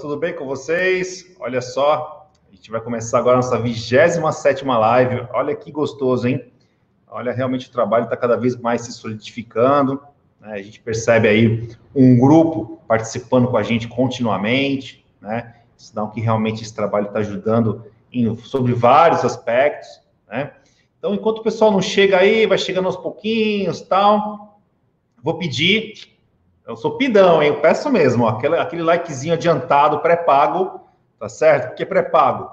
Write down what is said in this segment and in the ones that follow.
tudo bem com vocês? Olha só, a gente vai começar agora a nossa 27 live. Olha que gostoso, hein? Olha, realmente o trabalho está cada vez mais se solidificando. Né? A gente percebe aí um grupo participando com a gente continuamente, né? Sinal que realmente esse trabalho está ajudando em, sobre vários aspectos, né? Então, enquanto o pessoal não chega aí, vai chegando aos pouquinhos, tal, vou pedir eu sou pidão, hein? Eu peço mesmo, ó, aquele, aquele likezinho adiantado, pré-pago, tá certo? Porque pré-pago.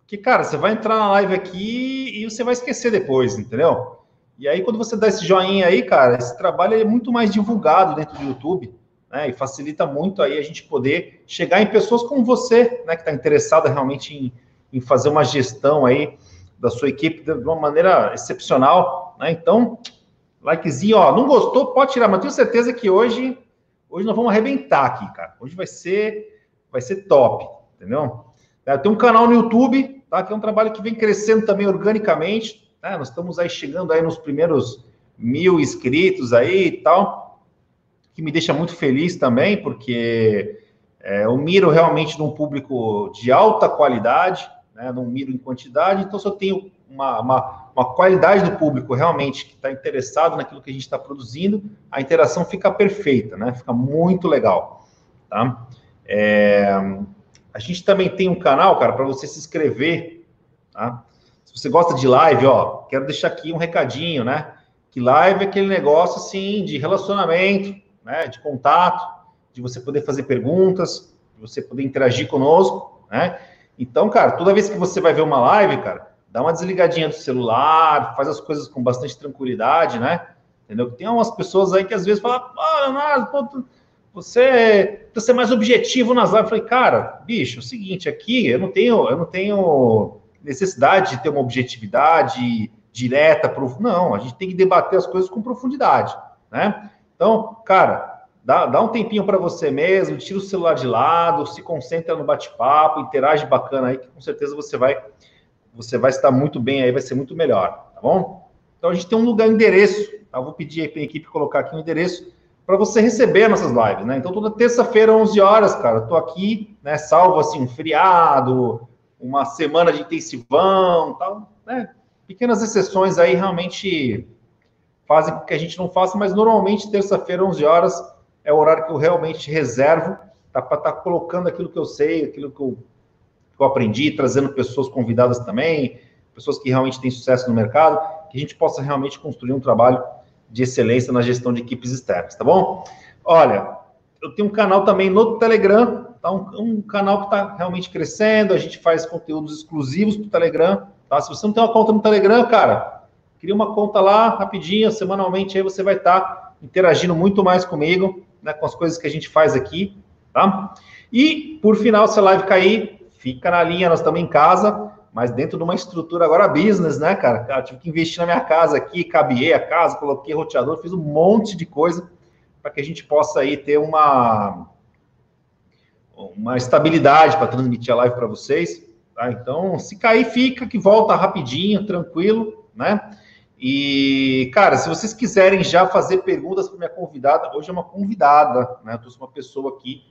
Porque, cara, você vai entrar na live aqui e você vai esquecer depois, entendeu? E aí, quando você dá esse joinha aí, cara, esse trabalho é muito mais divulgado dentro do YouTube, né? E facilita muito aí a gente poder chegar em pessoas como você, né? Que está interessada realmente em, em fazer uma gestão aí da sua equipe de uma maneira excepcional, né? Então, likezinho, ó, não gostou, pode tirar, mas tenho certeza que hoje Hoje nós vamos arrebentar aqui, cara. Hoje vai ser, vai ser top, entendeu? É, tem um canal no YouTube, tá? Que é um trabalho que vem crescendo também organicamente. Né? Nós estamos aí chegando aí nos primeiros mil inscritos aí e tal, que me deixa muito feliz também, porque é, eu miro realmente num público de alta qualidade, né? Não miro em quantidade, então se eu tenho uma, uma, uma qualidade do público realmente que está interessado naquilo que a gente está produzindo, a interação fica perfeita, né? Fica muito legal, tá? É, a gente também tem um canal, cara, para você se inscrever, tá? Se você gosta de live, ó, quero deixar aqui um recadinho, né? Que live é aquele negócio, assim, de relacionamento, né? De contato, de você poder fazer perguntas, de você poder interagir conosco, né? Então, cara, toda vez que você vai ver uma live, cara, dá uma desligadinha do celular, faz as coisas com bastante tranquilidade, né? Entendeu? Tem umas pessoas aí que às vezes falam, ah, Leonardo, pô, você precisa ser mais objetivo nas lives. Eu falei, cara, bicho, é o seguinte, aqui eu não tenho, eu não tenho necessidade de ter uma objetividade direta, prof... não, a gente tem que debater as coisas com profundidade, né? Então, cara, dá, dá um tempinho para você mesmo, tira o celular de lado, se concentra no bate-papo, interage bacana aí, que com certeza você vai você vai estar muito bem aí, vai ser muito melhor, tá bom? Então a gente tem um lugar, endereço, tá? Eu vou pedir aí para a equipe colocar aqui um endereço para você receber nossas lives, né? Então toda terça-feira, 11 horas, cara, eu tô aqui, né, salvo assim um feriado, uma semana de intensivão, tal, né? Pequenas exceções aí realmente fazem com que a gente não faça, mas normalmente terça-feira, 11 horas, é o horário que eu realmente reservo tá, para estar tá colocando aquilo que eu sei, aquilo que eu eu aprendi, trazendo pessoas convidadas também, pessoas que realmente têm sucesso no mercado, que a gente possa realmente construir um trabalho de excelência na gestão de equipes externas, tá bom? Olha, eu tenho um canal também no Telegram, tá? Um, um canal que está realmente crescendo, a gente faz conteúdos exclusivos para o Telegram, tá? Se você não tem uma conta no Telegram, cara, cria uma conta lá rapidinho, semanalmente, aí você vai estar tá interagindo muito mais comigo, né, com as coisas que a gente faz aqui, tá? E, por final, se a live cair, fica na linha, nós estamos em casa, mas dentro de uma estrutura agora business, né, cara? Tive que investir na minha casa aqui, cabiei a casa, coloquei roteador, fiz um monte de coisa para que a gente possa aí ter uma uma estabilidade para transmitir a live para vocês, tá? Então, se cair, fica, que volta rapidinho, tranquilo, né? E, cara, se vocês quiserem já fazer perguntas para minha convidada, hoje é uma convidada, né? Eu trouxe uma pessoa aqui,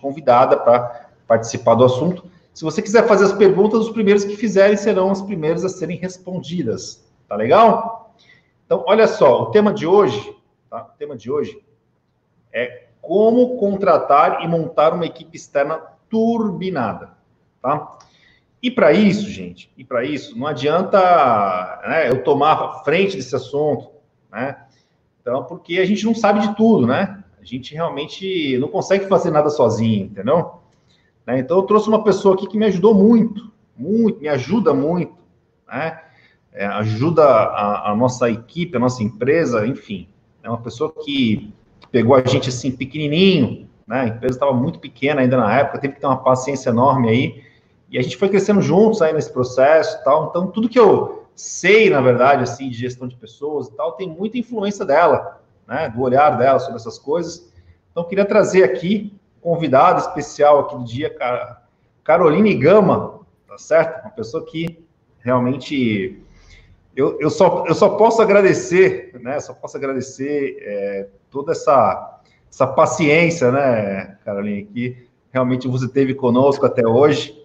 convidada para participar do assunto. Se você quiser fazer as perguntas, os primeiros que fizerem serão os primeiros a serem respondidas. Tá legal? Então, olha só, o tema de hoje, tá? O tema de hoje é como contratar e montar uma equipe externa turbinada, tá? E para isso, gente, e para isso, não adianta né, eu tomar frente desse assunto, né? Então, porque a gente não sabe de tudo, né? A gente realmente não consegue fazer nada sozinho, entendeu? Né? Então, eu trouxe uma pessoa aqui que me ajudou muito, muito, me ajuda muito, né? É, ajuda a, a, nossa equipe, a nossa empresa, enfim. É uma pessoa que, pegou a gente assim, pequenininho, né? A empresa estava muito pequena ainda na época, teve que ter uma paciência enorme aí, e a gente foi crescendo juntos aí nesse processo tal. Então, tudo que eu sei, na verdade, assim, de gestão de pessoas e tal, tem muita influência dela, né? Do olhar dela sobre essas coisas. Então, queria trazer aqui convidado especial aqui do dia, Caroline Gama, tá certo? Uma pessoa que realmente eu, eu, só, eu só posso agradecer, né? Só posso agradecer é, toda essa, essa paciência, né, Caroline, que realmente você teve conosco até hoje,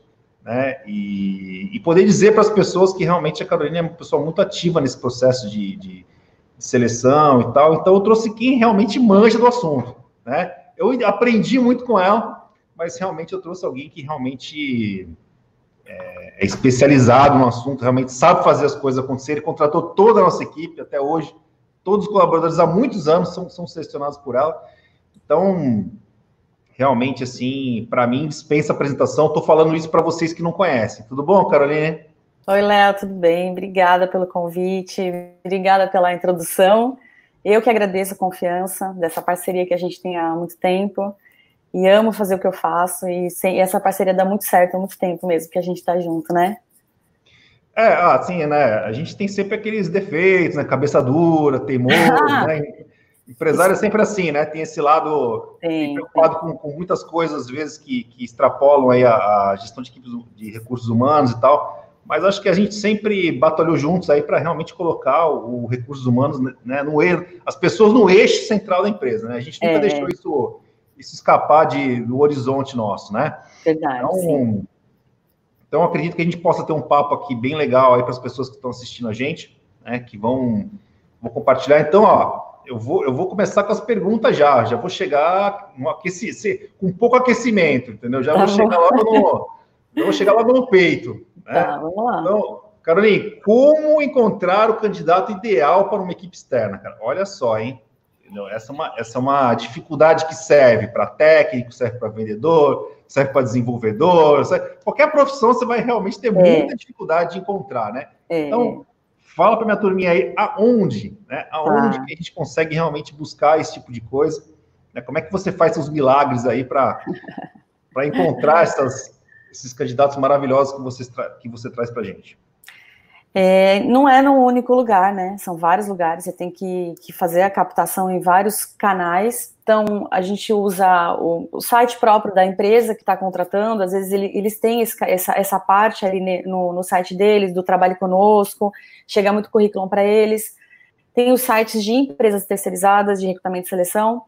né? E, e poder dizer para as pessoas que realmente a Carolina é uma pessoa muito ativa nesse processo de, de, de seleção e tal. Então, eu trouxe quem realmente manja do assunto, né? Eu aprendi muito com ela, mas realmente eu trouxe alguém que realmente é, é especializado no assunto, realmente sabe fazer as coisas acontecerem, contratou toda a nossa equipe até hoje, todos os colaboradores há muitos anos são, são selecionados por ela. Então, realmente, assim, para mim, dispensa apresentação. Estou falando isso para vocês que não conhecem. Tudo bom, Caroline? Oi, Léo, tudo bem? Obrigada pelo convite, obrigada pela introdução. Eu que agradeço a confiança dessa parceria que a gente tem há muito tempo e amo fazer o que eu faço e, sem, essa parceria dá muito certo há muito tempo mesmo que a gente está junto, né? É, assim, né? A gente tem sempre aqueles defeitos, né? Cabeça dura, teimoso, né? Empresário é sempre assim, né? Tem esse lado tem, preocupado com, com, muitas coisas, às vezes, que, que extrapolam aí a, a, gestão de equipes de recursos humanos e tal. Mas acho que a gente sempre batalhou juntos aí para realmente colocar o, o, recursos humanos né, no eixo, as pessoas no eixo central da empresa, né? A gente nunca é. deixou isso, isso escapar de, do horizonte nosso, né? Verdade. Então, sim. então acredito que a gente possa ter um papo aqui bem legal aí para as pessoas que estão assistindo a gente, né? Que vão, vão compartilhar. Então, ó, eu vou, eu vou começar com as perguntas já, já vou chegar no aqueci, com pouco aquecimento, entendeu? Já tá vou bom. chegar logo no, vou chegar logo no peito. Né? Tá, vamos lá. Então, Caroline, como encontrar o candidato ideal para uma equipe externa? Cara? Olha só, hein? Essa é, uma, essa é uma dificuldade que serve para técnico, serve para vendedor, serve para desenvolvedor, serve... qualquer profissão você vai realmente ter é. muita dificuldade de encontrar, né? É. Então, Fala para minha turminha aí aonde, né? Aonde ah. que a gente consegue realmente buscar esse tipo de coisa? Né? Como é que você faz seus milagres aí para encontrar essas, esses candidatos maravilhosos que você, que você traz para a gente? É, não é no único lugar, né? São vários lugares, você tem que, que fazer a captação em vários canais. Então, a gente usa o, o site próprio da empresa que está contratando, às vezes ele, eles têm esse, essa, essa parte ali no, no site deles, do trabalho conosco, chega muito currículo para eles. Tem os sites de empresas terceirizadas de recrutamento e seleção,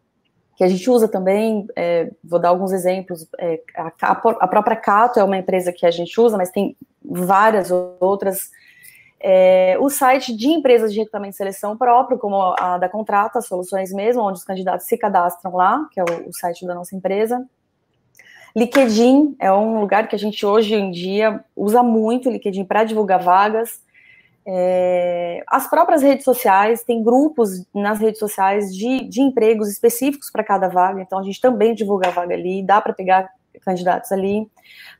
que a gente usa também, é, vou dar alguns exemplos, é, a, a própria Cato é uma empresa que a gente usa, mas tem várias outras é, o site de empresas de recrutamento e seleção próprio, como a da Contrata, Soluções mesmo, onde os candidatos se cadastram lá, que é o, o site da nossa empresa. LinkedIn é um lugar que a gente hoje em dia usa muito LinkedIn para divulgar vagas. É, as próprias redes sociais, tem grupos nas redes sociais de, de empregos específicos para cada vaga, então a gente também divulga a vaga ali, dá para pegar candidatos ali.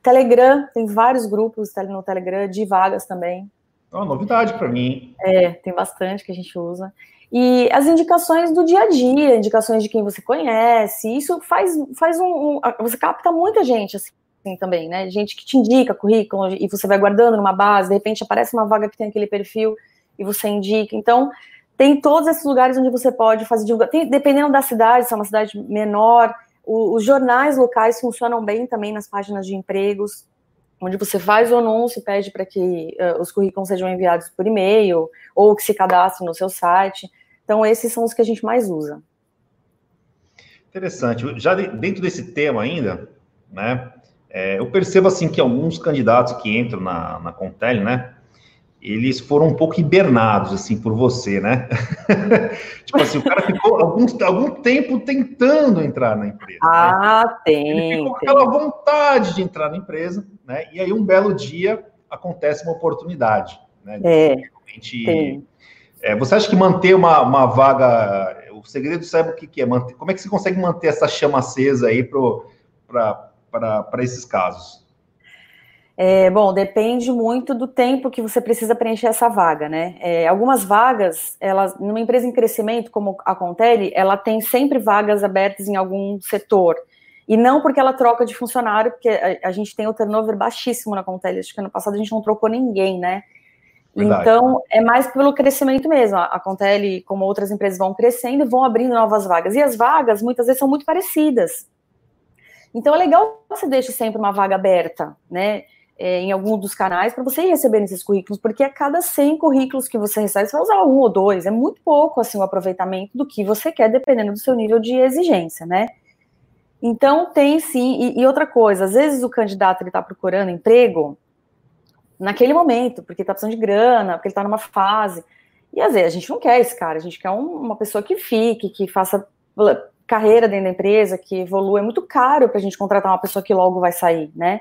Telegram, tem vários grupos no Telegram de vagas também. É uma novidade para mim. É, tem bastante que a gente usa. E as indicações do dia a dia, indicações de quem você conhece, isso faz, faz um, um Você capta muita gente assim também, né? Gente que te indica currículo e você vai guardando numa base, de repente aparece uma vaga que tem aquele perfil e você indica. Então, tem todos esses lugares onde você pode fazer divulgação. Dependendo da cidade, se é uma cidade menor, o, os jornais locais funcionam bem também nas páginas de empregos onde você faz o anúncio, pede para que uh, os currículos sejam enviados por e-mail ou que se cadastrem no seu site. Então, esses são os que a gente mais usa. Interessante. Já dentro desse tema ainda, né, é, eu percebo assim que alguns candidatos que entram na, na Contele, né, eles foram um pouco hibernados, assim, por você, né? tipo assim, o cara ficou algum, algum tempo tentando entrar na empresa. Né? Ah, né? tem. Ele ficou com aquela vontade de entrar na empresa, né? E aí, um belo dia, acontece uma oportunidade, né? É, Realmente, é, você acha que manter uma, uma vaga, o segredo sabe o que, que é? Manter, como é que você consegue manter essa chama acesa aí para esses casos? É, bom, depende muito do tempo que você precisa preencher essa vaga, né? É, algumas vagas, elas, numa empresa em crescimento como a Contele, ela tem sempre vagas abertas em algum setor. E não porque ela troca de funcionário, porque a, a gente tem o turnover baixíssimo na Contele. Acho que ano passado a gente não trocou ninguém, né? Verdade. Então, é mais pelo crescimento mesmo. A Contele, como outras empresas, vão crescendo e vão abrindo novas vagas. E as vagas, muitas vezes, são muito parecidas. Então, é legal que você deixe sempre uma vaga aberta, né? é, em algum dos canais para você ir recebendo esses currículos, porque a cada 100 currículos que você recebe, você vai usar um ou dois, é muito pouco assim o aproveitamento do que você quer, dependendo do seu nível de exigência, né? Então tem sim, e, e outra coisa, às vezes o candidato ele está procurando emprego naquele momento, porque está precisando de grana, porque ele está numa fase. E às vezes a gente não quer esse cara, a gente quer um, uma pessoa que fique, que faça carreira dentro da empresa, que evolua. É muito caro para a gente contratar uma pessoa que logo vai sair, né?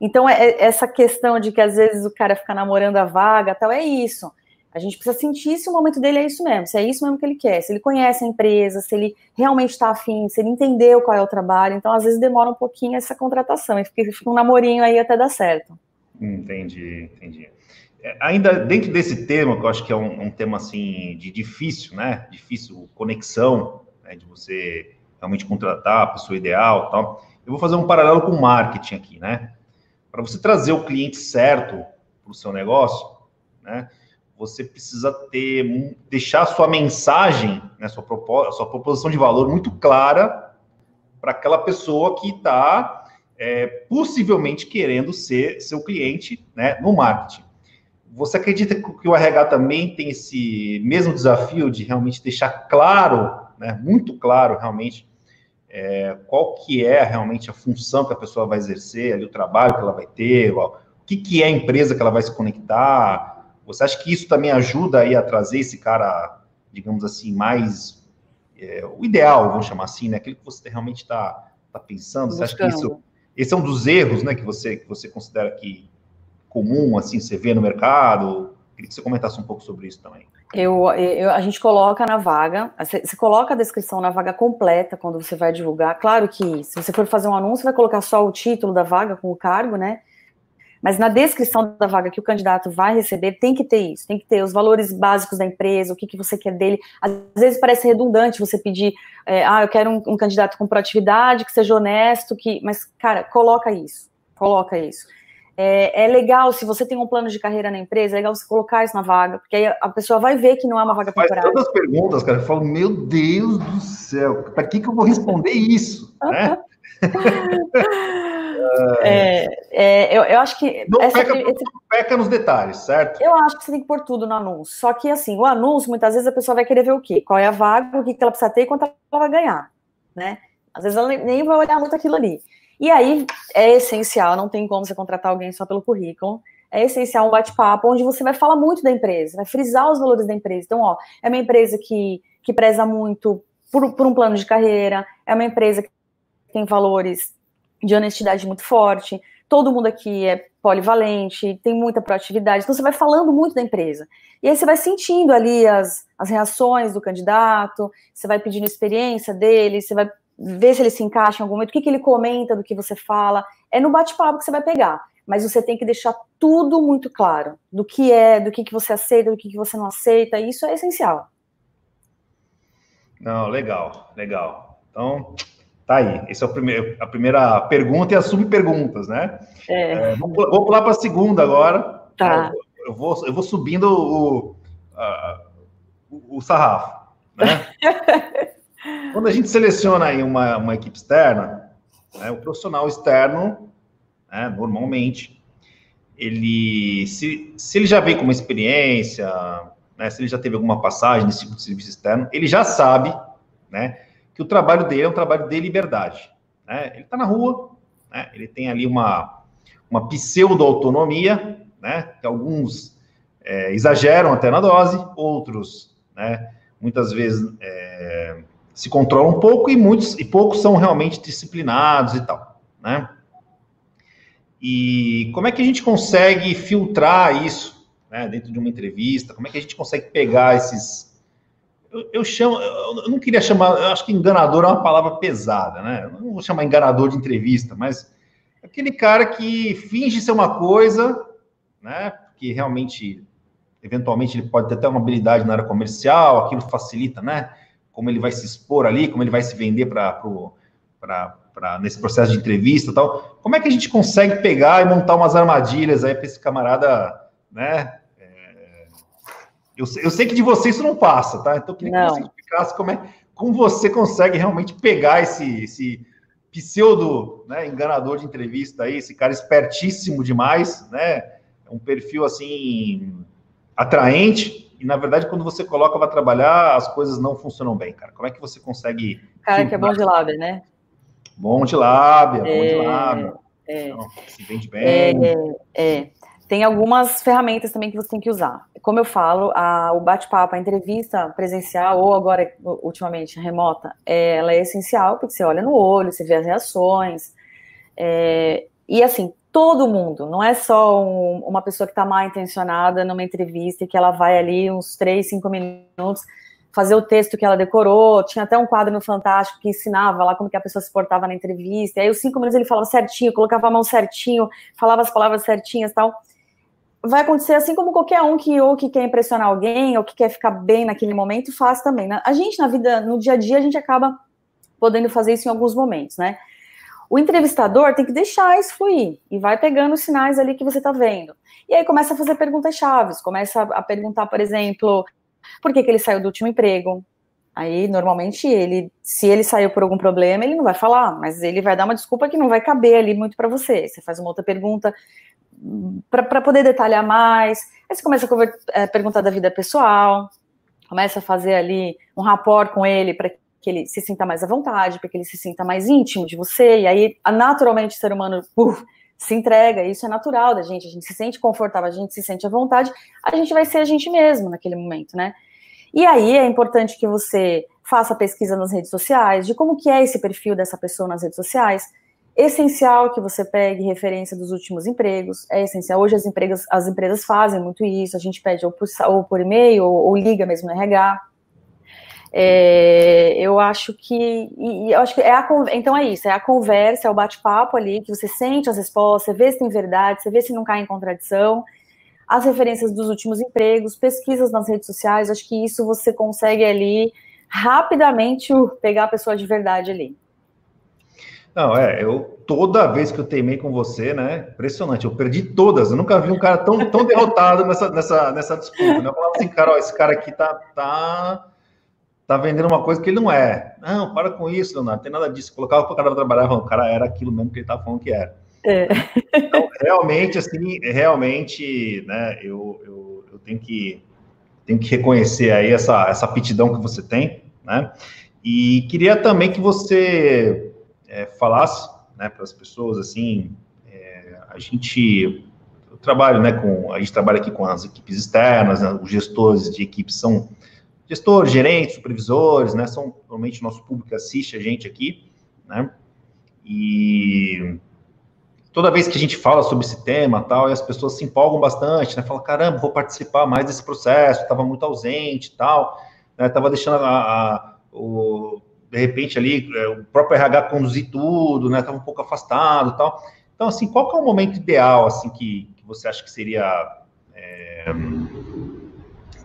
Então, é, é, essa questão de que às vezes o cara fica namorando a vaga, tal, é isso. A gente precisa sentir se o momento dele é isso mesmo, se é isso mesmo que ele quer, se ele conhece a empresa, se ele realmente está afim, se ele entendeu qual é o trabalho. Então, às vezes, demora um pouquinho essa contratação, e fica, fica um namorinho aí até dar certo. Entendi, entendi. É, ainda dentro desse tema, que eu acho que é um, um tema assim de difícil, né? Difícil conexão, né? de você realmente contratar a pessoa ideal, tal. Eu vou fazer um paralelo com o marketing aqui, né? Para você trazer o cliente certo para o seu negócio, né? Você precisa ter deixar a sua mensagem, né? Sua proposta, sua proposição de valor muito clara para aquela pessoa que está é, possivelmente querendo ser seu cliente, né? No marketing. Você acredita que o RH também tem esse mesmo desafio de realmente deixar claro, né, muito claro realmente, é, qual que é realmente a função que a pessoa vai exercer, ali, o trabalho que ela vai ter, o que, que é a empresa que ela vai se conectar? Você acha que isso também ajuda aí a trazer esse cara, digamos assim, mais é, o ideal, vamos chamar assim, né? Aquele que você realmente está tá pensando? Você acha que isso, esse é um dos erros, né, que você, que você considera que comum, assim, você vê no mercado? Queria que você comentasse um pouco sobre isso também. Eu, eu, a gente coloca na vaga, você, coloca a descrição na vaga completa quando você vai divulgar. Claro que se você for fazer um anúncio, vai colocar só o título da vaga com o cargo, né? Mas na descrição da vaga que o candidato vai receber, tem que ter isso, tem que ter os valores básicos da empresa, o que, que você quer dele. Às vezes parece redundante você pedir, é, ah, eu quero um, um candidato com proatividade, que seja honesto, que. Mas, cara, coloca isso, coloca isso. É, é, legal, se você tem um plano de carreira na empresa, é legal você colocar isso na vaga, porque aí a pessoa vai ver que não é uma vaga temporária. Faz todas as perguntas, cara, eu falo, meu Deus do céu, para que, que eu vou responder isso? né? é, é, eu, eu, acho que. Não essa, peca, esse, peca nos detalhes, certo? Eu acho que você tem que pôr tudo no anúncio. Só que, assim, o anúncio, muitas vezes a pessoa vai querer ver o quê? Qual é a vaga, o que, que ela precisa ter e quanto ela vai ganhar, né? Às vezes ela nem vai olhar muito aquilo ali. E aí é essencial, não tem como você contratar alguém só pelo currículo. É essencial um bate-papo onde você vai falar muito da empresa, vai frisar os valores da empresa. Então, ó, é uma empresa que, que preza muito por, por um plano de carreira, é uma empresa que tem valores de honestidade muito forte, todo mundo aqui é polivalente, tem muita proatividade, então você vai falando muito da empresa. E aí você vai sentindo ali as, as reações do candidato, você vai pedindo experiência dele, você vai ver se ele se encaixa em algum momento, o que, que ele comenta do que você fala. É no bate-papo que você vai pegar. Mas você tem que deixar tudo muito claro do que é, do que, que você aceita, do que, que você não aceita. Isso é essencial. Não, legal, legal. Então, tá aí. Essa é o primeiro, a primeira pergunta e as subperguntas, né? É. É, vou, vou pular para a segunda agora. Tá. Eu, eu, vou, eu vou subindo o, a, o, o sarrafo, né? Quando a gente seleciona aí uma, uma equipe externa, né, o profissional externo, né, normalmente, ele se, se ele já vem com uma experiência, né, se ele já teve alguma passagem nesse tipo de serviço externo, ele já sabe, né, que o trabalho dele é um trabalho de liberdade, né? Ele está na rua, né, ele tem ali uma uma pseudo autonomia, né, que alguns é, exageram até na dose, outros, né, muitas vezes é, se controla um pouco e muitos e poucos são realmente disciplinados e tal, né? E como é que a gente consegue filtrar isso, né, dentro de uma entrevista? Como é que a gente consegue pegar esses eu, eu chamo, eu não queria chamar, eu acho que enganador é uma palavra pesada, né? Eu não vou chamar enganador de entrevista, mas aquele cara que finge ser uma coisa, né? Que realmente, eventualmente, ele pode ter até uma habilidade na área comercial, aquilo facilita, né? Como ele vai se expor ali, como ele vai se vender para nesse processo de entrevista e tal. Como é que a gente consegue pegar e montar umas armadilhas aí para esse camarada, né? É... Eu, eu sei que de você isso não passa, tá? Então eu queria não. que você explicasse como é como você consegue realmente pegar esse, esse pseudo né, enganador de entrevista aí, esse cara espertíssimo demais, né? Um perfil assim atraente, e na verdade, quando você coloca para trabalhar, as coisas não funcionam bem, cara. Como é que você consegue. Cara, que é bom de lábio, né? Bom de lábia, bom de é, lábia. É, então, se vende bem. É, é, Tem algumas ferramentas também que você tem que usar. Como eu falo, a, o bate-papo, a entrevista presencial, ou agora, ultimamente, remota, é, ela é essencial, porque você olha no olho, você vê as reações. É, e assim, todo mundo, não é só um, uma pessoa que está mal intencionada numa entrevista e que ela vai ali uns três, cinco minutos fazer o texto que ela decorou, tinha até um quadro no Fantástico que ensinava lá como que a pessoa se portava na entrevista, e aí os cinco minutos ele falava certinho, colocava a mão certinho, falava as palavras certinhas tal. Vai acontecer assim como qualquer um que ou que quer impressionar alguém, ou que quer ficar bem naquele momento, faz também. Né? A gente, na vida, no dia a dia, a gente acaba podendo fazer isso em alguns momentos, né? O entrevistador tem que deixar isso fluir e vai pegando os sinais ali que você está vendo. E aí começa a fazer perguntas chaves, começa a perguntar, por exemplo, por que, que ele saiu do último emprego? Aí, normalmente, ele, se ele saiu por algum problema, ele não vai falar, mas ele vai dar uma desculpa que não vai caber ali muito para você. Você faz uma outra pergunta para poder detalhar mais. Aí você começa a é, perguntar da vida pessoal, começa a fazer ali um rapport com ele para que ele se sinta mais à vontade, para que ele se sinta mais íntimo de você. E aí, naturalmente, o ser humano uf, se entrega, isso é natural da gente, a gente se sente confortável, a gente se sente à vontade, a gente vai ser a gente mesmo naquele momento, né? E aí é importante que você faça pesquisa nas redes sociais, de como que é esse perfil dessa pessoa nas redes sociais. Essencial que você pegue referência dos últimos empregos, é essencial. Hoje as empresas, as empresas fazem muito isso, a gente pede ou por, ou por e-mail ou, ou liga mesmo no RH, é, eu acho que, e, eu acho que é a, então é isso, é a conversa, é o bate-papo ali, que você sente as respostas, você vê se tem verdade, você vê se não cai em contradição, as referências dos últimos empregos, pesquisas nas redes sociais, acho que isso você consegue ali rapidamente pegar a pessoa de verdade ali. Não, é, eu toda vez que eu teimei com você, né? Impressionante, eu perdi todas. Eu nunca vi um cara tão, tão derrotado nessa, nessa, nessa disputa. Né? Eu falava assim, cara, ó, esse cara aqui tá, tá tá vendendo uma coisa que ele não é. Não, para com isso, Leonardo, não tem nada disso. Colocava para o cara trabalhar, o cara era aquilo mesmo que ele estava falando que era. É. Então, realmente, assim, realmente, né, eu, eu, eu, tenho, que, tenho que reconhecer aí essa, essa aptidão que você tem, né, e queria também que você é, falasse, né, para as pessoas, assim, é, a gente, eu trabalho, né, com, a gente trabalha aqui com as equipes externas, né, os gestores de equipes são gestores, gerentes, supervisores, né? São normalmente o nosso público assiste a gente aqui, né? E toda vez que a gente fala sobre esse tema tal, e as pessoas se empolgam bastante, né? Falam, caramba, vou participar mais desse processo, estava muito ausente tal, né? Tava deixando a, a, o, de repente ali é, o próprio RH conduzir tudo, né? Tava um pouco afastado tal. Então, assim, qual que é o momento ideal, assim, que, que você acha que seria é,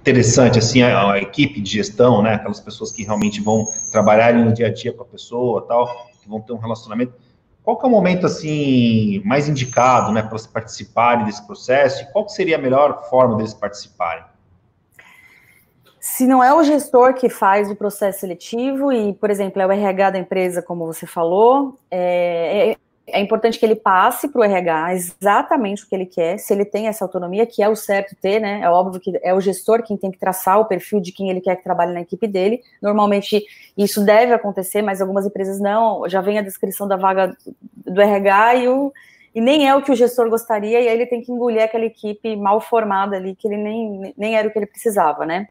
interessante, assim, a, a, equipe de gestão, né, aquelas pessoas que realmente vão trabalhar no dia a dia com a pessoa, tal, que vão ter um relacionamento. Qual que é o momento, assim, mais indicado, né, para elas participarem desse processo e qual seria a melhor forma deles participarem? Se não é o gestor que faz o processo seletivo e, por exemplo, é o RH da empresa, como você falou, é, é importante que ele passe para o RH exatamente o que ele quer, se ele tem essa autonomia, que é o certo ter, né? É óbvio que é o gestor quem tem que traçar o perfil de quem ele quer que trabalhe na equipe dele. Normalmente isso deve acontecer, mas algumas empresas não. Já vem a descrição da vaga do RH e, o, e nem é o que o gestor gostaria, e aí ele tem que engolir aquela equipe mal formada ali, que ele nem, nem era o que ele precisava, né?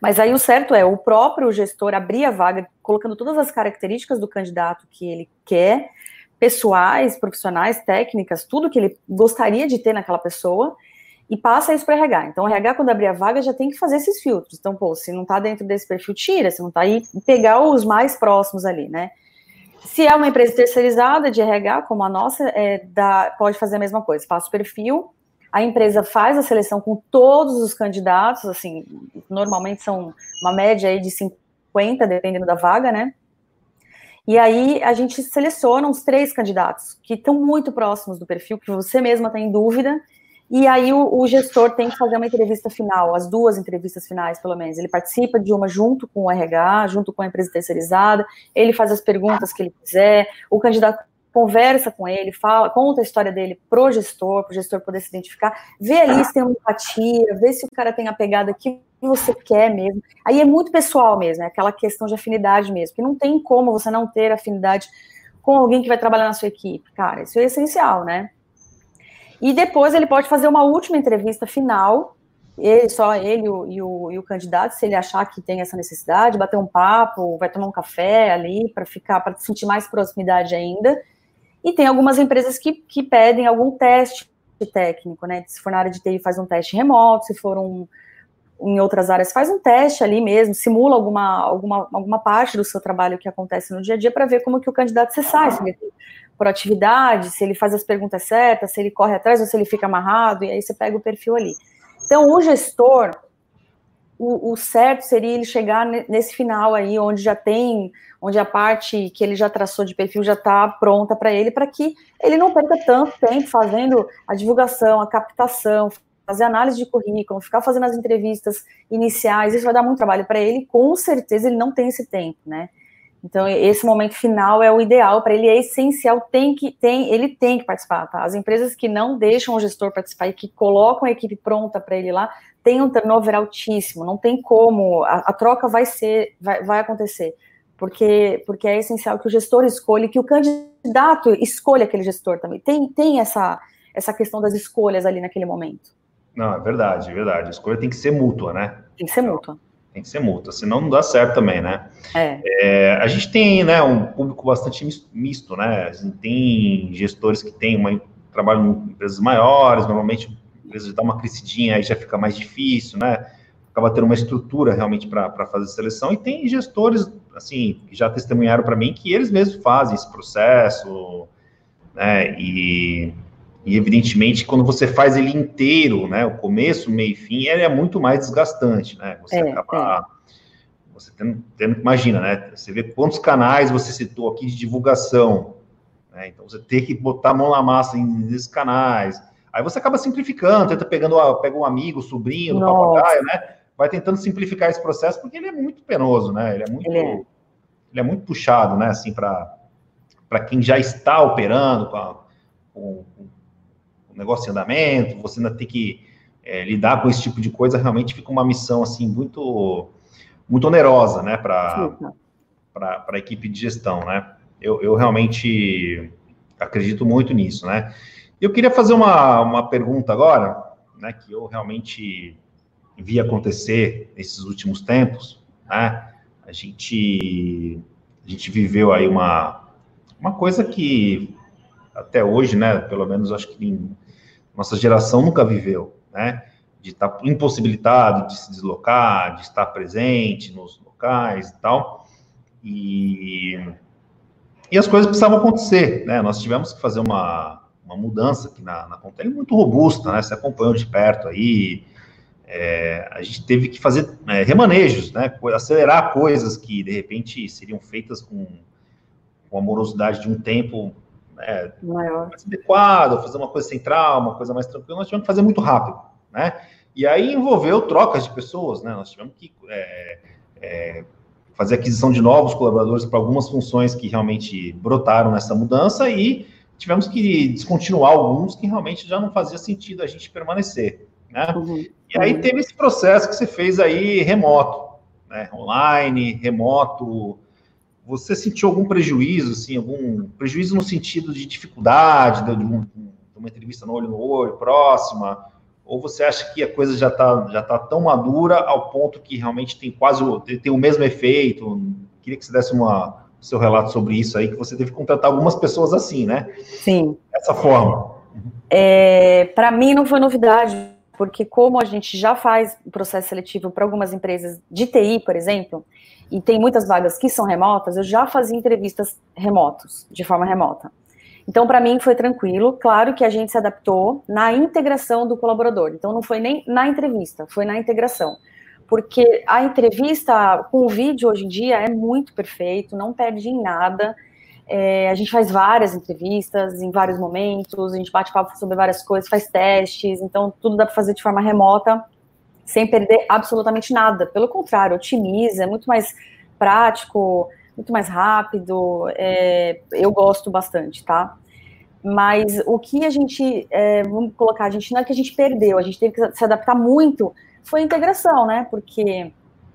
Mas aí o certo é o próprio gestor abrir a vaga, colocando todas as características do candidato que ele quer pessoais, profissionais, técnicas, tudo que ele gostaria de ter naquela pessoa e passa isso para RH. Então, o RH, quando abrir a vaga, já tem que fazer esses filtros. Então, pô, se não está dentro desse perfil, tira, se não está aí, pegar os mais próximos ali, né? Se é uma empresa terceirizada de RH, como a nossa, é, dá, pode fazer a mesma coisa, passa o perfil, a empresa faz a seleção com todos os candidatos, assim, normalmente são uma média aí de 50, dependendo da vaga, né? E aí a gente seleciona uns três candidatos que estão muito próximos do perfil, que você mesma tem dúvida, e aí o, o, gestor tem que fazer uma entrevista final, as duas entrevistas finais, pelo menos. Ele participa de uma junto com o RH, junto com a empresa terceirizada, ele faz as perguntas que ele quiser, o candidato conversa com ele, fala, conta a história dele pro gestor, pro gestor poder se identificar, vê ali se tem uma empatia, vê se o cara tem a pegada que você quer mesmo. Aí é muito pessoal mesmo, é aquela questão de afinidade mesmo, que não tem como você não ter afinidade com alguém que vai trabalhar na sua equipe. Cara, isso é essencial, né? E depois ele pode fazer uma última entrevista final, ele, só ele e o, e o, e o candidato, se ele achar que tem essa necessidade, bater um papo, vai tomar um café ali para ficar, para sentir mais proximidade ainda. E tem algumas empresas que, que pedem algum teste técnico, né? Se for na área de TI, faz um teste remoto, se for um, em outras áreas, faz um teste ali mesmo, simula alguma, alguma, alguma parte do seu trabalho que acontece no dia a dia para ver como que o candidato se sai, se ele tem proatividade, se ele faz as perguntas certas, se ele corre atrás ou se ele fica amarrado, e aí você pega o perfil ali. Então, o gestor, o, o certo seria ele chegar nesse final aí, onde já tem, onde a parte que ele já traçou de perfil já está pronta para ele, para que ele não perca tanto tempo fazendo a divulgação, a captação, fazer análise de currículo, ficar fazendo as entrevistas iniciais, isso vai dar muito trabalho para ele, com certeza ele não tem esse tempo, né? Então, esse momento final é o ideal para ele, é essencial, tem que, tem, ele tem que participar, tá? As empresas que não deixam o gestor participar e que colocam a equipe pronta para ele lá, tem um turnover altíssimo, não tem como, a, a troca vai ser, vai, vai acontecer, porque, porque é essencial que o gestor escolha, que o candidato escolha aquele gestor também, tem, tem essa, essa questão das escolhas ali naquele momento. Não, é verdade, é verdade. A escolha tem que ser mútua, né? Tem que ser mútua. Tem que ser mútua, senão não dá certo também, né? É. é a gente tem né, um público bastante misto, né? A gente tem gestores que têm uma, trabalham em empresas maiores, normalmente empresas dá uma crescidinha, aí já fica mais difícil, né? Acaba tendo uma estrutura realmente para fazer seleção, e tem gestores, assim, que já testemunharam para mim que eles mesmos fazem esse processo, né? E e, evidentemente, quando você faz ele inteiro, né, o começo, meio e fim, ele é muito mais desgastante, né? Você é, acaba... É. Você tendo, tendo, imagina, né? Você vê quantos canais você citou aqui de divulgação, né? Então, você tem que botar a mão na massa nesses canais. Aí você acaba simplificando, tenta pegando, pega um amigo, sobrinho do papagaio, né? Vai tentando simplificar esse processo, porque ele é muito penoso, né? Ele é muito... Ele é, ele é muito puxado, né? Assim, para quem já está operando com, com negócio em andamento, você ainda tem que é, lidar com esse tipo de coisa, realmente fica uma missão, assim, muito, muito onerosa, né, para a equipe de gestão, né? Eu, eu realmente acredito muito nisso, né? Eu queria fazer uma, uma pergunta agora, né, que eu realmente vi acontecer nesses últimos tempos, né? A gente, a gente viveu aí uma, uma coisa que até hoje, né, pelo menos acho que em, nossa geração nunca viveu, né? De estar impossibilitado de se deslocar, de estar presente nos locais e tal. E, e as coisas precisavam acontecer, né? Nós tivemos que fazer uma, uma mudança aqui na, na Contele muito robusta, né? Você acompanhou de perto aí. É, a gente teve que fazer é, remanejos, né? Acelerar coisas que de repente seriam feitas com, com a morosidade de um tempo né, Maior. mais adequado, fazer uma coisa central, uma coisa mais tranquila, nós tivemos que fazer muito rápido, né? E aí envolveu trocas de pessoas, né? Nós tivemos que é, é, fazer aquisição de novos colaboradores para algumas funções que realmente brotaram nessa mudança e tivemos que descontinuar alguns que realmente já não fazia sentido a gente permanecer, né? Uhum. E aí teve esse processo que você fez aí remoto, né? Online, remoto, você sentiu algum prejuízo, assim, algum prejuízo no sentido de dificuldade, de, um, de uma entrevista no olho no olho, próxima? Ou você acha que a coisa já está já tá tão madura ao ponto que realmente tem quase tem o mesmo efeito? Queria que você desse uma, seu relato sobre isso aí, que você teve que contratar algumas pessoas assim, né? Sim. Dessa forma. É, para mim não foi novidade, porque como a gente já faz o processo seletivo para algumas empresas de TI, por exemplo, e tem muitas vagas que são remotas, eu já fazia entrevistas remotos, de forma remota. Então, para mim, foi tranquilo. Claro que a gente se adaptou na integração do colaborador. Então, não foi nem na entrevista, foi na integração. Porque a entrevista com o vídeo hoje em dia é muito perfeito, não perde em nada. É, a gente faz várias entrevistas em vários momentos, a gente bate papo sobre várias coisas, faz testes, então tudo dá para fazer de forma remota sem perder absolutamente nada. Pelo contrário, otimiza, é muito mais prático, muito mais rápido. É, eu gosto bastante, tá? Mas o que a gente, é, vamos colocar, a gente não é que a gente perdeu, a gente teve que se adaptar muito foi a integração, né? Porque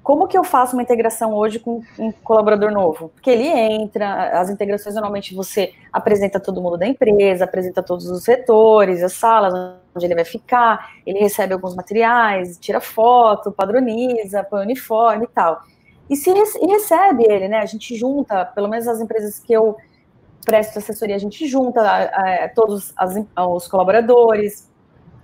como que eu faço uma integração hoje com um colaborador novo? Porque ele entra, as integrações normalmente você apresenta todo mundo da empresa, apresenta todos os setores, as salas onde ele vai ficar, ele recebe alguns materiais, tira foto, padroniza, põe uniforme e tal. E se e recebe ele, né? A gente junta, pelo menos as empresas que eu presto assessoria, a gente junta a, a, todos as, os colaboradores,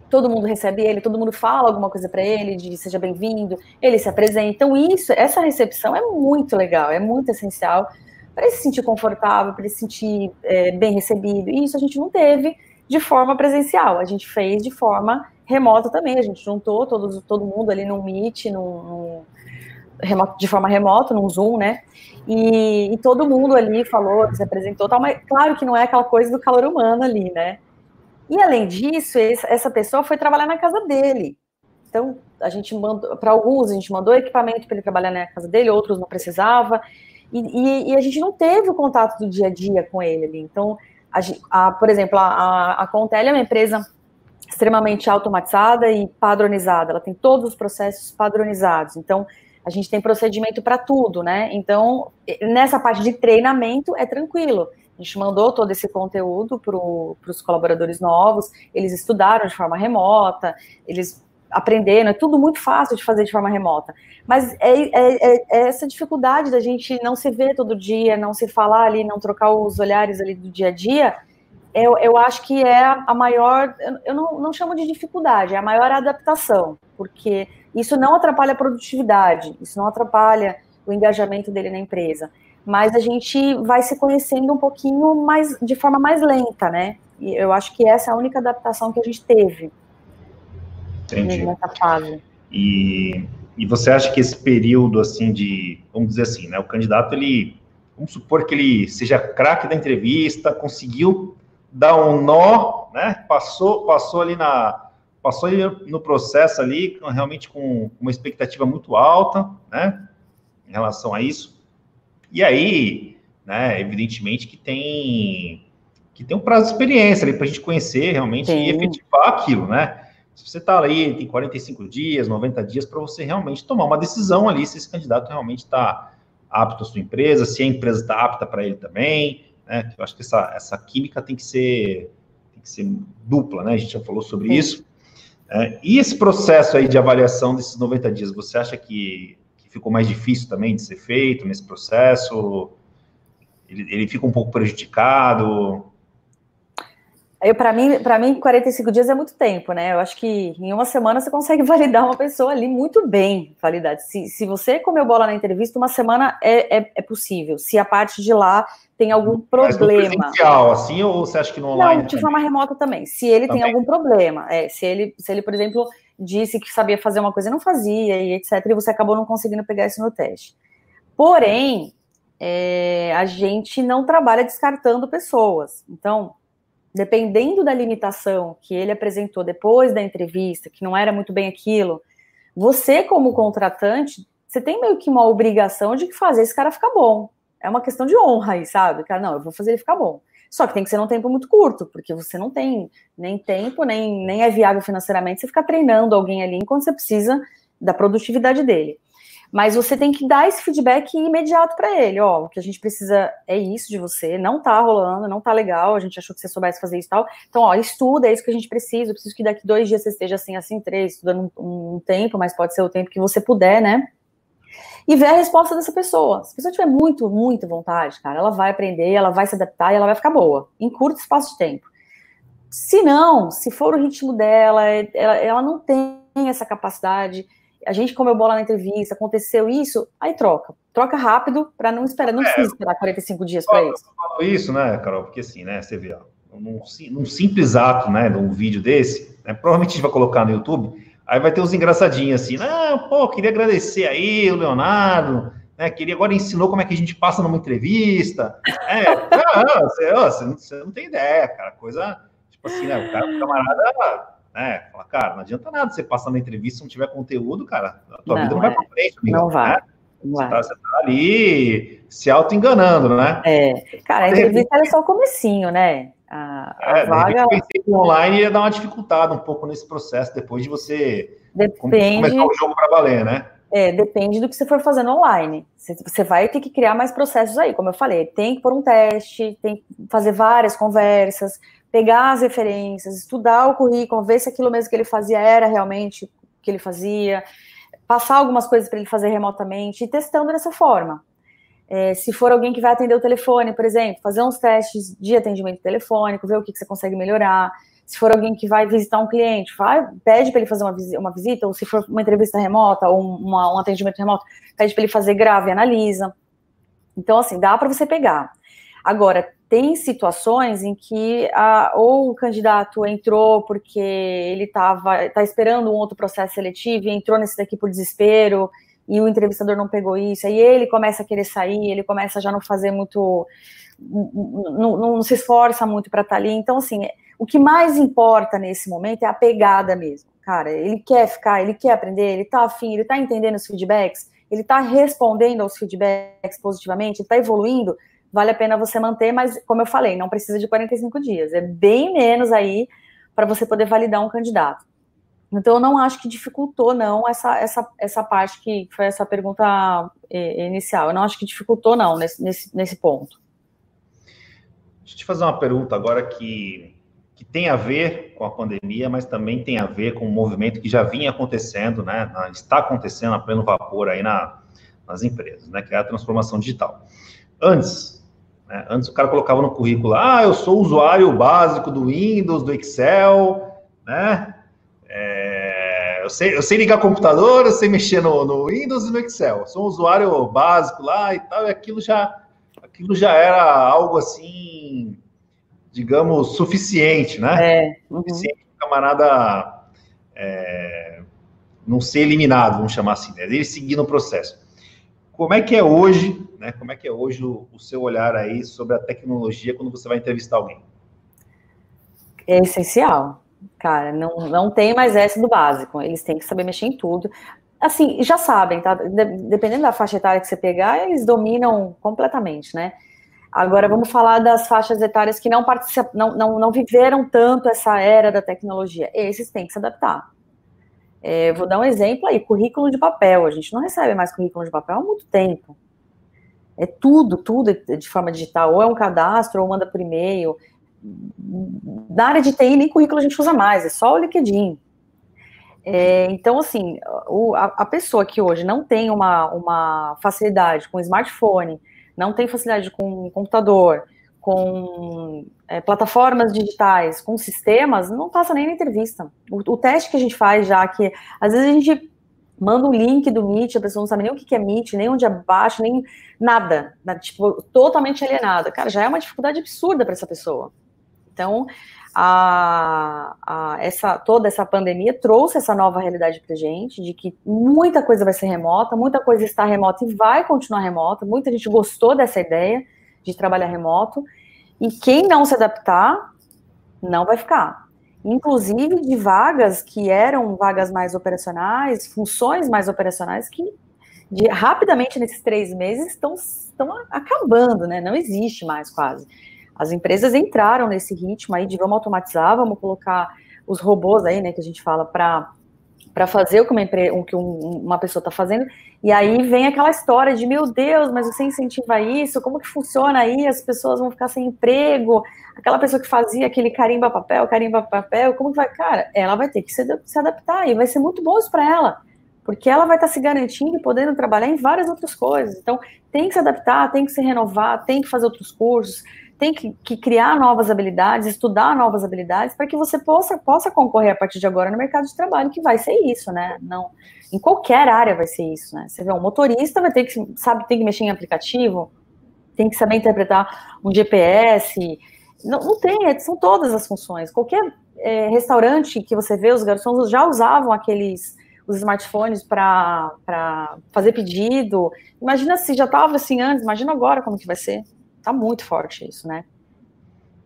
todo mundo recebe ele, todo mundo fala alguma coisa para ele, de seja bem-vindo, ele se apresenta. Então, isso, essa recepção é muito legal, é muito essencial para ele se sentir confortável, para ele se sentir é, bem recebido. E isso a gente não teve de forma presencial, a gente fez de forma remota também, a gente juntou todos, todo mundo ali no Meet, no, de forma remota, num Zoom, né? E, e, todo mundo ali falou, se apresentou, tal, mas claro que não é aquela coisa do calor humano ali, né? E além disso, essa pessoa foi trabalhar na casa dele. Então, a gente mandou, para alguns, a gente mandou equipamento para ele trabalhar na casa dele, outros não precisava. E, e, e, a gente não teve o contato do dia a dia com ele ali. Então, a, a, por exemplo, a, a Contel é uma empresa extremamente automatizada e padronizada. Ela tem todos os processos padronizados. Então, a gente tem procedimento para tudo, né? Então, nessa parte de treinamento é tranquilo. A gente mandou todo esse conteúdo para os colaboradores novos, eles estudaram de forma remota, eles aprenderam, é tudo muito fácil de fazer de forma remota. Mas é, é, é, essa dificuldade da gente não se ver todo dia, não se falar ali, não trocar os olhares ali do dia a dia, eu, eu acho que é a maior, eu não, não chamo de dificuldade, é a maior adaptação, porque isso não atrapalha a produtividade, isso não atrapalha o engajamento dele na empresa mas a gente vai se conhecendo um pouquinho mais de forma mais lenta, né? E eu acho que essa é a única adaptação que a gente teve Entendi. nessa fase. E, e você acha que esse período assim de, vamos dizer assim, né? O candidato ele, vamos supor que ele seja craque da entrevista, conseguiu dar um nó, né? Passou, passou ali na, passou ali no processo ali, realmente com uma expectativa muito alta, né? Em relação a isso e aí, né, evidentemente que tem que tem um prazo de experiência ali para a gente conhecer realmente Sim. e efetivar aquilo, né? Se você está ali, tem 45 dias, 90 dias para você realmente tomar uma decisão ali se esse candidato realmente está apto à sua empresa, se a empresa está apta para ele também, né? Eu acho que essa, essa química tem que ser tem que ser dupla, né? A gente já falou sobre Sim. isso. É, e esse processo aí de avaliação desses 90 dias, você acha que ficou mais difícil também de ser feito nesse processo? Ele, ele fica um pouco prejudicado? Para mim, para mim, 45 dias é muito tempo, né? Eu acho que em uma semana você consegue validar uma pessoa ali muito bem, validade. Se, se você comeu bola na entrevista, uma semana é, é, é possível. Se a parte de lá tem algum problema. Mas presencial, assim, ou você acha que no online? Não, de forma remota também. Se ele também. tem algum problema, é, se ele, se ele, por exemplo, disse que sabia fazer uma coisa e não fazia, e etc., e você acabou não conseguindo pegar isso no teste. Porém, é, a gente não trabalha descartando pessoas. Então, dependendo da limitação que ele apresentou depois da entrevista, que não era muito bem aquilo, você, como contratante, você tem meio que uma obrigação de fazer esse cara ficar bom. É uma questão de honra aí, sabe? Cara, não, eu vou fazer ele ficar bom. Só que tem que ser num tempo muito curto, porque você não tem nem tempo, nem, nem é viável financeiramente você ficar treinando alguém ali enquanto você precisa da produtividade dele. Mas você tem que dar esse feedback imediato para ele, ó, o que a gente precisa é isso de você, não tá rolando, não tá legal, a gente achou que você soubesse fazer isso e tal. Então, ó, estuda, é isso que a gente precisa, eu preciso que daqui dois dias você esteja assim, assim, três, estudando um, um tempo, mas pode ser o tempo que você puder, né? E ver a resposta dessa pessoa. Se a pessoa tiver muito, muito vontade, cara, ela vai aprender, ela vai se adaptar e ela vai ficar boa, em curto espaço de tempo. Se não, se for o ritmo dela, ela, ela não tem essa capacidade. A gente comeu bola na entrevista, aconteceu isso, aí troca. Troca rápido para não esperar, não é, precisa esperar 45 dias para isso. Isso, né, Carol? Porque assim, né, você vê, ó, num, num simples ato, né, num vídeo desse, né, provavelmente a gente vai colocar no YouTube, Aí vai ter uns engraçadinhos assim, não, pô, queria agradecer aí o Leonardo, né? Queria agora ensinou como é que a gente passa numa entrevista. É, não, você, você, não, você, não, tem ideia, cara. Coisa, tipo assim, né? O cara, o camarada, né? Fala, cara, não adianta nada você passar na entrevista se não tiver conteúdo, cara. A tua não, vida não é, vai pra frente, amigo, Não vai. Né? Você tá, você tá, ali se auto-enganando, né? É, cara, a entrevista é só o comecinho, né? A, a é, vaga. Eu pensei que online ia dar uma dificuldade um pouco nesse processo, depois de você Depende... começar o jogo para valer, né? É, depende do que você for fazendo online. Você vai ter que criar mais processos aí, como eu falei, tem que pôr um teste, tem que fazer várias conversas, pegar as referências, estudar o currículo, ver se aquilo mesmo que ele fazia era realmente o que ele fazia, passar algumas coisas para ele fazer remotamente e testando dessa forma. É, se for alguém que vai atender o telefone, por exemplo, fazer uns testes de atendimento telefônico, ver o que, que você consegue melhorar se for alguém que vai visitar um cliente, vai, pede para ele fazer uma, visita, uma visita, ou se for uma entrevista remota ou uma, um atendimento remoto, pede para ele fazer grave analisa. Então, assim, dá para você pegar. Agora, tem situações em que a, ou o candidato entrou porque ele estava tá esperando um outro processo seletivo e entrou nesse daqui por desespero e o entrevistador não pegou isso, aí ele começa a querer sair, ele começa a já não fazer muito, não, não, se esforça muito para estar tá ali. Então, assim, o que mais importa nesse momento é a pegada mesmo. Cara, ele quer ficar, ele quer aprender, ele tá afim, ele tá entendendo os feedbacks, ele tá respondendo aos feedbacks positivamente, ele tá evoluindo, vale a pena você manter, mas como eu falei, não precisa de 45 dias, é bem menos aí para você poder validar um candidato. Então, eu não acho que dificultou, não, essa, essa, essa parte que foi essa pergunta é, inicial. Eu não acho que dificultou, não, nesse, nesse, nesse ponto. Deixa eu te fazer uma pergunta agora que que tem a ver com a pandemia, mas também tem a ver com um movimento que já vinha acontecendo, né? Está acontecendo a pleno vapor aí na, nas empresas, né? Que é a transformação digital. Antes, né, antes o cara colocava no currículo, ah, eu sou usuário básico do Windows, do Excel, né? Eu, sei, eu sei ligar computador, eu sei mexer no, no Windows e no Excel. Eu sou um usuário básico lá e tal, e aquilo já, aquilo já era algo assim digamos, suficiente, né? É. Uhum. Suficiente para o camarada é, não ser eliminado, vamos chamar assim, né? ele seguir no processo. Como é que é hoje, né? Como é que é hoje o, o seu olhar aí sobre a tecnologia quando você vai entrevistar alguém? É essencial, cara. Não, não tem mais essa do básico. Eles têm que saber mexer em tudo. Assim, já sabem, tá? Dependendo da faixa etária que você pegar, eles dominam completamente, né? Agora vamos falar das faixas etárias que não, participam, não, não, não viveram tanto essa era da tecnologia. Esses têm que se adaptar. É, vou dar um exemplo aí, currículo de papel. A gente não recebe mais currículo de papel há muito tempo. É tudo, tudo de forma digital. Ou é um cadastro, ou manda por e-mail. Na área de TI, nem currículo a gente usa mais, é só o LinkedIn. É, então, assim, o, a, a, pessoa que hoje não tem uma, uma facilidade com smartphone, não tem facilidade com computador, com é, plataformas digitais, com sistemas, não passa nem na entrevista. O, o, teste que a gente faz já, que às vezes a gente manda um link do Meet, a pessoa não sabe nem o que é Meet, nem onde é baixo, nem nada, né, tipo, totalmente alienada. Cara, já é uma dificuldade absurda para essa pessoa. Então, a, a, essa, toda essa pandemia trouxe essa nova realidade para gente, de que muita coisa vai ser remota, muita coisa está remota e vai continuar remota, muita gente gostou dessa ideia de trabalhar remoto, e quem não se adaptar, não vai ficar. Inclusive de vagas que eram vagas mais operacionais, funções mais operacionais, que de, rapidamente nesses três meses estão, estão acabando, né? Não existe mais quase. As empresas entraram nesse ritmo aí de vamos automatizar, vamos colocar os robôs aí, né, que a gente fala para para fazer o que, uma, o que um, uma pessoa está fazendo, e aí vem aquela história de, meu Deus, mas você incentiva isso, como que funciona aí, as pessoas vão ficar sem emprego, aquela pessoa que fazia aquele carimba papel, carimba papel, como que vai, cara, ela vai ter que se, se adaptar, e vai ser muito bom isso para ela, porque ela vai estar tá se garantindo e podendo trabalhar em várias outras coisas, então tem que se adaptar, tem que se renovar, tem que fazer outros cursos, tem que, que, criar novas habilidades, estudar novas habilidades, para que você possa, possa concorrer a partir de agora no mercado de trabalho, que vai ser isso, né? Não, em qualquer área vai ser isso, né? Você vê, um motorista vai ter que, sabe, tem que mexer em aplicativo, tem que saber interpretar um GPS, não, não tem, é, são todas as funções. Qualquer é, restaurante que você vê, os garçons já usavam aqueles os smartphones para fazer pedido. Imagina se já estava assim antes, imagina agora como que vai ser. Tá muito forte isso, né?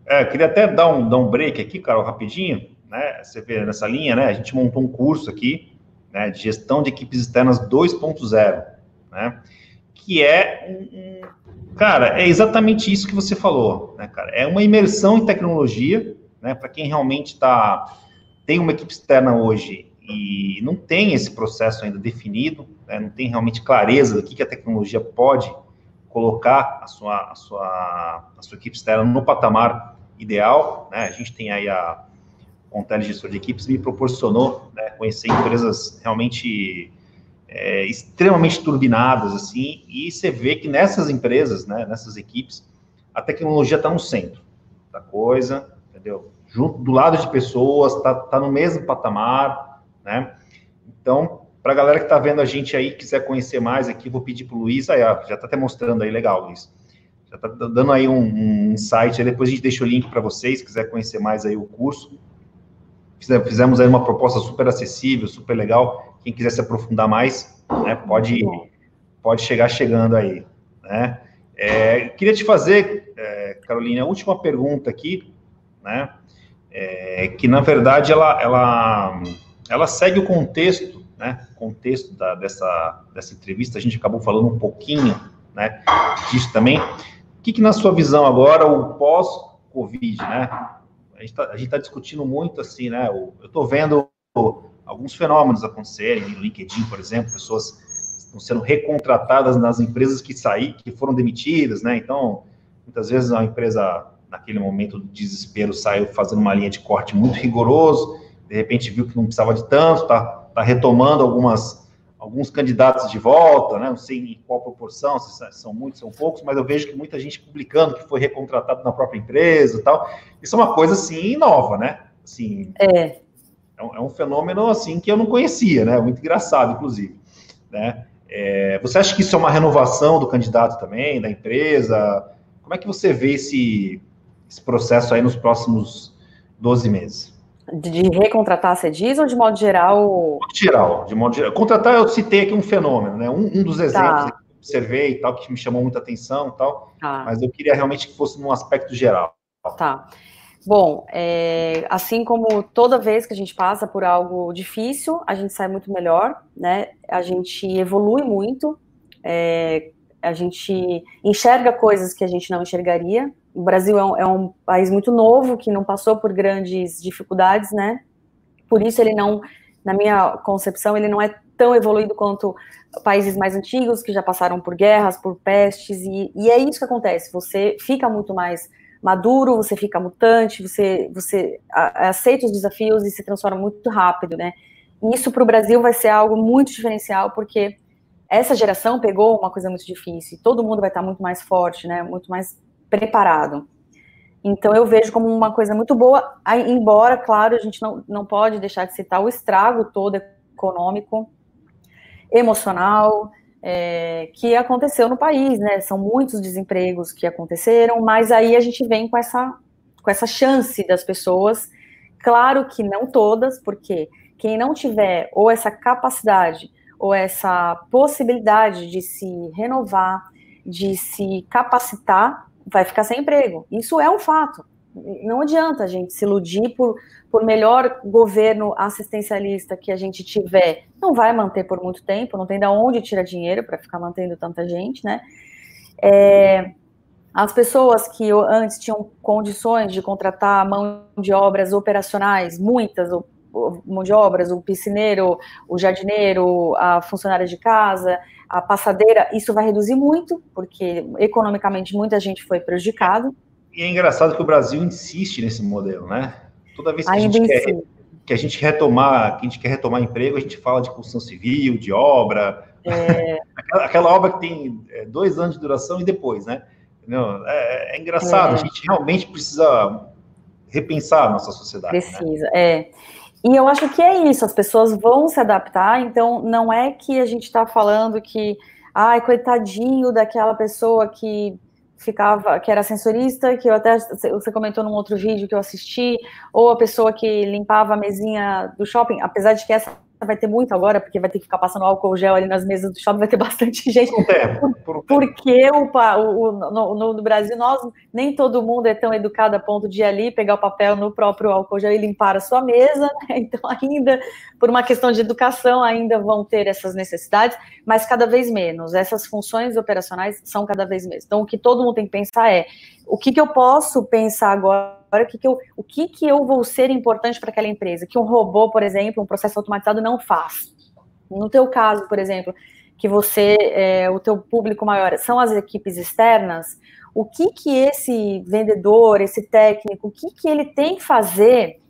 É, queria até dar um, dar um break aqui, Carol, rapidinho, né? Você vê nessa linha, né? A gente montou um curso aqui, né, de gestão de equipes externas 2.0, né? Que é um, um, Cara, é exatamente isso que você falou, né, cara? É uma imersão em tecnologia, né? Para quem realmente tá, tem uma equipe externa hoje e não tem esse processo ainda definido, né, não tem realmente clareza do que, que a tecnologia pode colocar a sua, a sua, a sua equipe externa no patamar ideal, né? A gente tem aí a Contele Gestor de Equipes me proporcionou né, conhecer empresas realmente é, extremamente turbinadas, assim, e você vê que nessas empresas, né, nessas equipes, a tecnologia está no centro da coisa, entendeu? Junto, do lado de pessoas, está tá no mesmo patamar, né? Então, para a galera que está vendo a gente aí, quiser conhecer mais aqui, vou pedir para o Luiz, aí, já está até mostrando aí, legal, Luiz. Já está dando aí um, um insight, aí depois a gente deixa o link para vocês, quiser conhecer mais aí o curso. Fizemos aí uma proposta super acessível, super legal. Quem quiser se aprofundar mais, né, pode, pode chegar chegando aí. Né? É, queria te fazer, é, Carolina, a última pergunta aqui, né? É, que na verdade ela, ela, ela segue o contexto, né? Contexto da, dessa, dessa entrevista. A gente acabou falando um pouquinho, né? Disso também. O que, que na sua visão agora o pós-Covid, né? a gente está tá discutindo muito assim, né? Eu estou vendo alguns fenômenos acontecerem no LinkedIn, por exemplo, pessoas estão sendo recontratadas nas empresas que saíram, que foram demitidas, né? Então, muitas vezes a empresa, naquele momento de desespero, saiu fazendo uma linha de corte muito rigoroso, de repente viu que não precisava de tanto, está tá retomando algumas alguns candidatos de volta, né? Não sei em qual proporção, se são muitos, são poucos, mas eu vejo que muita gente publicando que foi recontratado na própria empresa e tal. Isso é uma coisa assim nova, né? Assim, é. É um, é um fenômeno assim que eu não conhecia, né? Muito engraçado, inclusive, né? É, você acha que isso é uma renovação do candidato também, da empresa? Como é que você vê esse, esse processo aí nos próximos 12 meses? De recontratar, você diz, ou de modo geral? De modo geral, de modo geral. Contratar, eu citei aqui um fenômeno, né? Um, um dos tá. exemplos tá. que eu observei e tal, que me chamou muita atenção e tal, tá. mas eu queria realmente que fosse num aspecto geral. Tá. Bom, é, assim como toda vez que a gente passa por algo difícil, a gente sai muito melhor, né? A gente evolui muito, é, a gente enxerga coisas que a gente não enxergaria, o Brasil é um, é um, país muito novo, que não passou por grandes dificuldades, né? Por isso ele não, na minha concepção, ele não é tão evoluído quanto países mais antigos, que já passaram por guerras, por pestes, e, e é isso que acontece, você fica muito mais maduro, você fica mutante, você, você aceita os desafios e se transforma muito rápido, né? E isso para o Brasil vai ser algo muito diferencial, porque essa geração pegou uma coisa muito difícil, todo mundo vai estar muito mais forte, né? Muito mais preparado. Então, eu vejo como uma coisa muito boa, embora, claro, a gente não, não pode deixar de citar o estrago todo econômico, emocional, é, que aconteceu no país, né? São muitos desempregos que aconteceram, mas aí a gente vem com essa, com essa chance das pessoas, claro que não todas, porque quem não tiver ou essa capacidade ou essa possibilidade de se renovar, de se capacitar, vai ficar sem emprego. Isso é um fato. Não adianta a gente se iludir por, por melhor governo assistencialista que a gente tiver. Não vai manter por muito tempo, não tem de onde tirar dinheiro para ficar mantendo tanta gente, né? É, as pessoas que antes tinham condições de contratar mão de obras operacionais, muitas mão de obras, o piscineiro, o jardineiro, a funcionária de casa, a passadeira, isso vai reduzir muito, porque economicamente muita gente foi prejudicada. E é engraçado que o Brasil insiste nesse modelo, né? Toda vez que a gente quer, que a gente retomar, que a gente quer retomar emprego, a gente fala de construção civil, de obra, é... aquela, aquela, obra que tem é, dois anos de duração e depois, né? É, é engraçado, é. a gente realmente precisa repensar a nossa sociedade. Né? Precisa, né? é. E eu acho que é isso, as pessoas vão se adaptar, então não é que a gente está falando que, ai, coitadinho daquela pessoa que ficava, que era sensorista, que eu até, você comentou num outro vídeo que eu assisti, ou a pessoa que limpava a mesinha do shopping, apesar de que essa vai ter muito agora, porque vai ter que ficar passando álcool gel ali nas mesas do shopping, vai ter bastante gente. Por, porque o, o, no, no, Brasil, nós, nem todo mundo é tão educado a ponto de ir ali, pegar o papel no próprio álcool gel e limpar a sua mesa, né? Então, ainda, por uma questão de educação, ainda vão ter essas necessidades, mas cada vez menos. Essas funções operacionais são cada vez menos. Então, o que todo mundo tem que pensar é, o que, que eu posso pensar agora o que, que, eu, o que, que eu vou ser importante para aquela empresa, que um robô, por exemplo, um processo automatizado não faz. No teu caso, por exemplo, que você, é, o teu público maior são as equipes externas, o que que esse vendedor, esse técnico, o que que ele tem que fazer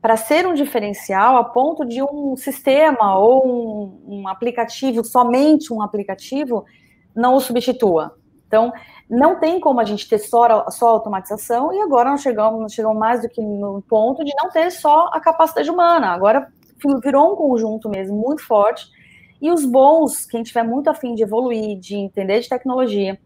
para ser um diferencial a ponto de um sistema ou um, um aplicativo, somente um aplicativo, não o substitua? Então, não tem como a gente ter só, só automatização e agora nós chegamos, nós chegamos mais do que no ponto de não ter só a capacidade humana. Agora virou um conjunto mesmo muito forte. E os bons, quem tiver muito afim de evoluir, de entender de tecnologia,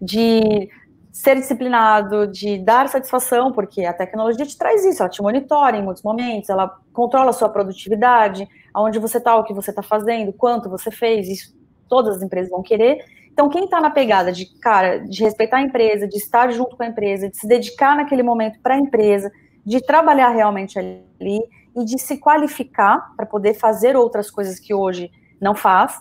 de ser disciplinado, de dar satisfação, porque a tecnologia te traz isso, ela te monitora em muitos momentos, ela controla a sua produtividade, aonde você está, o que você está fazendo, quanto você fez, isso todas as empresas vão querer. Então, quem está na pegada de, cara, de respeitar a empresa, de estar junto com a empresa, de se dedicar naquele momento para a empresa, de trabalhar realmente ali e de se qualificar para poder fazer outras coisas que hoje não faz,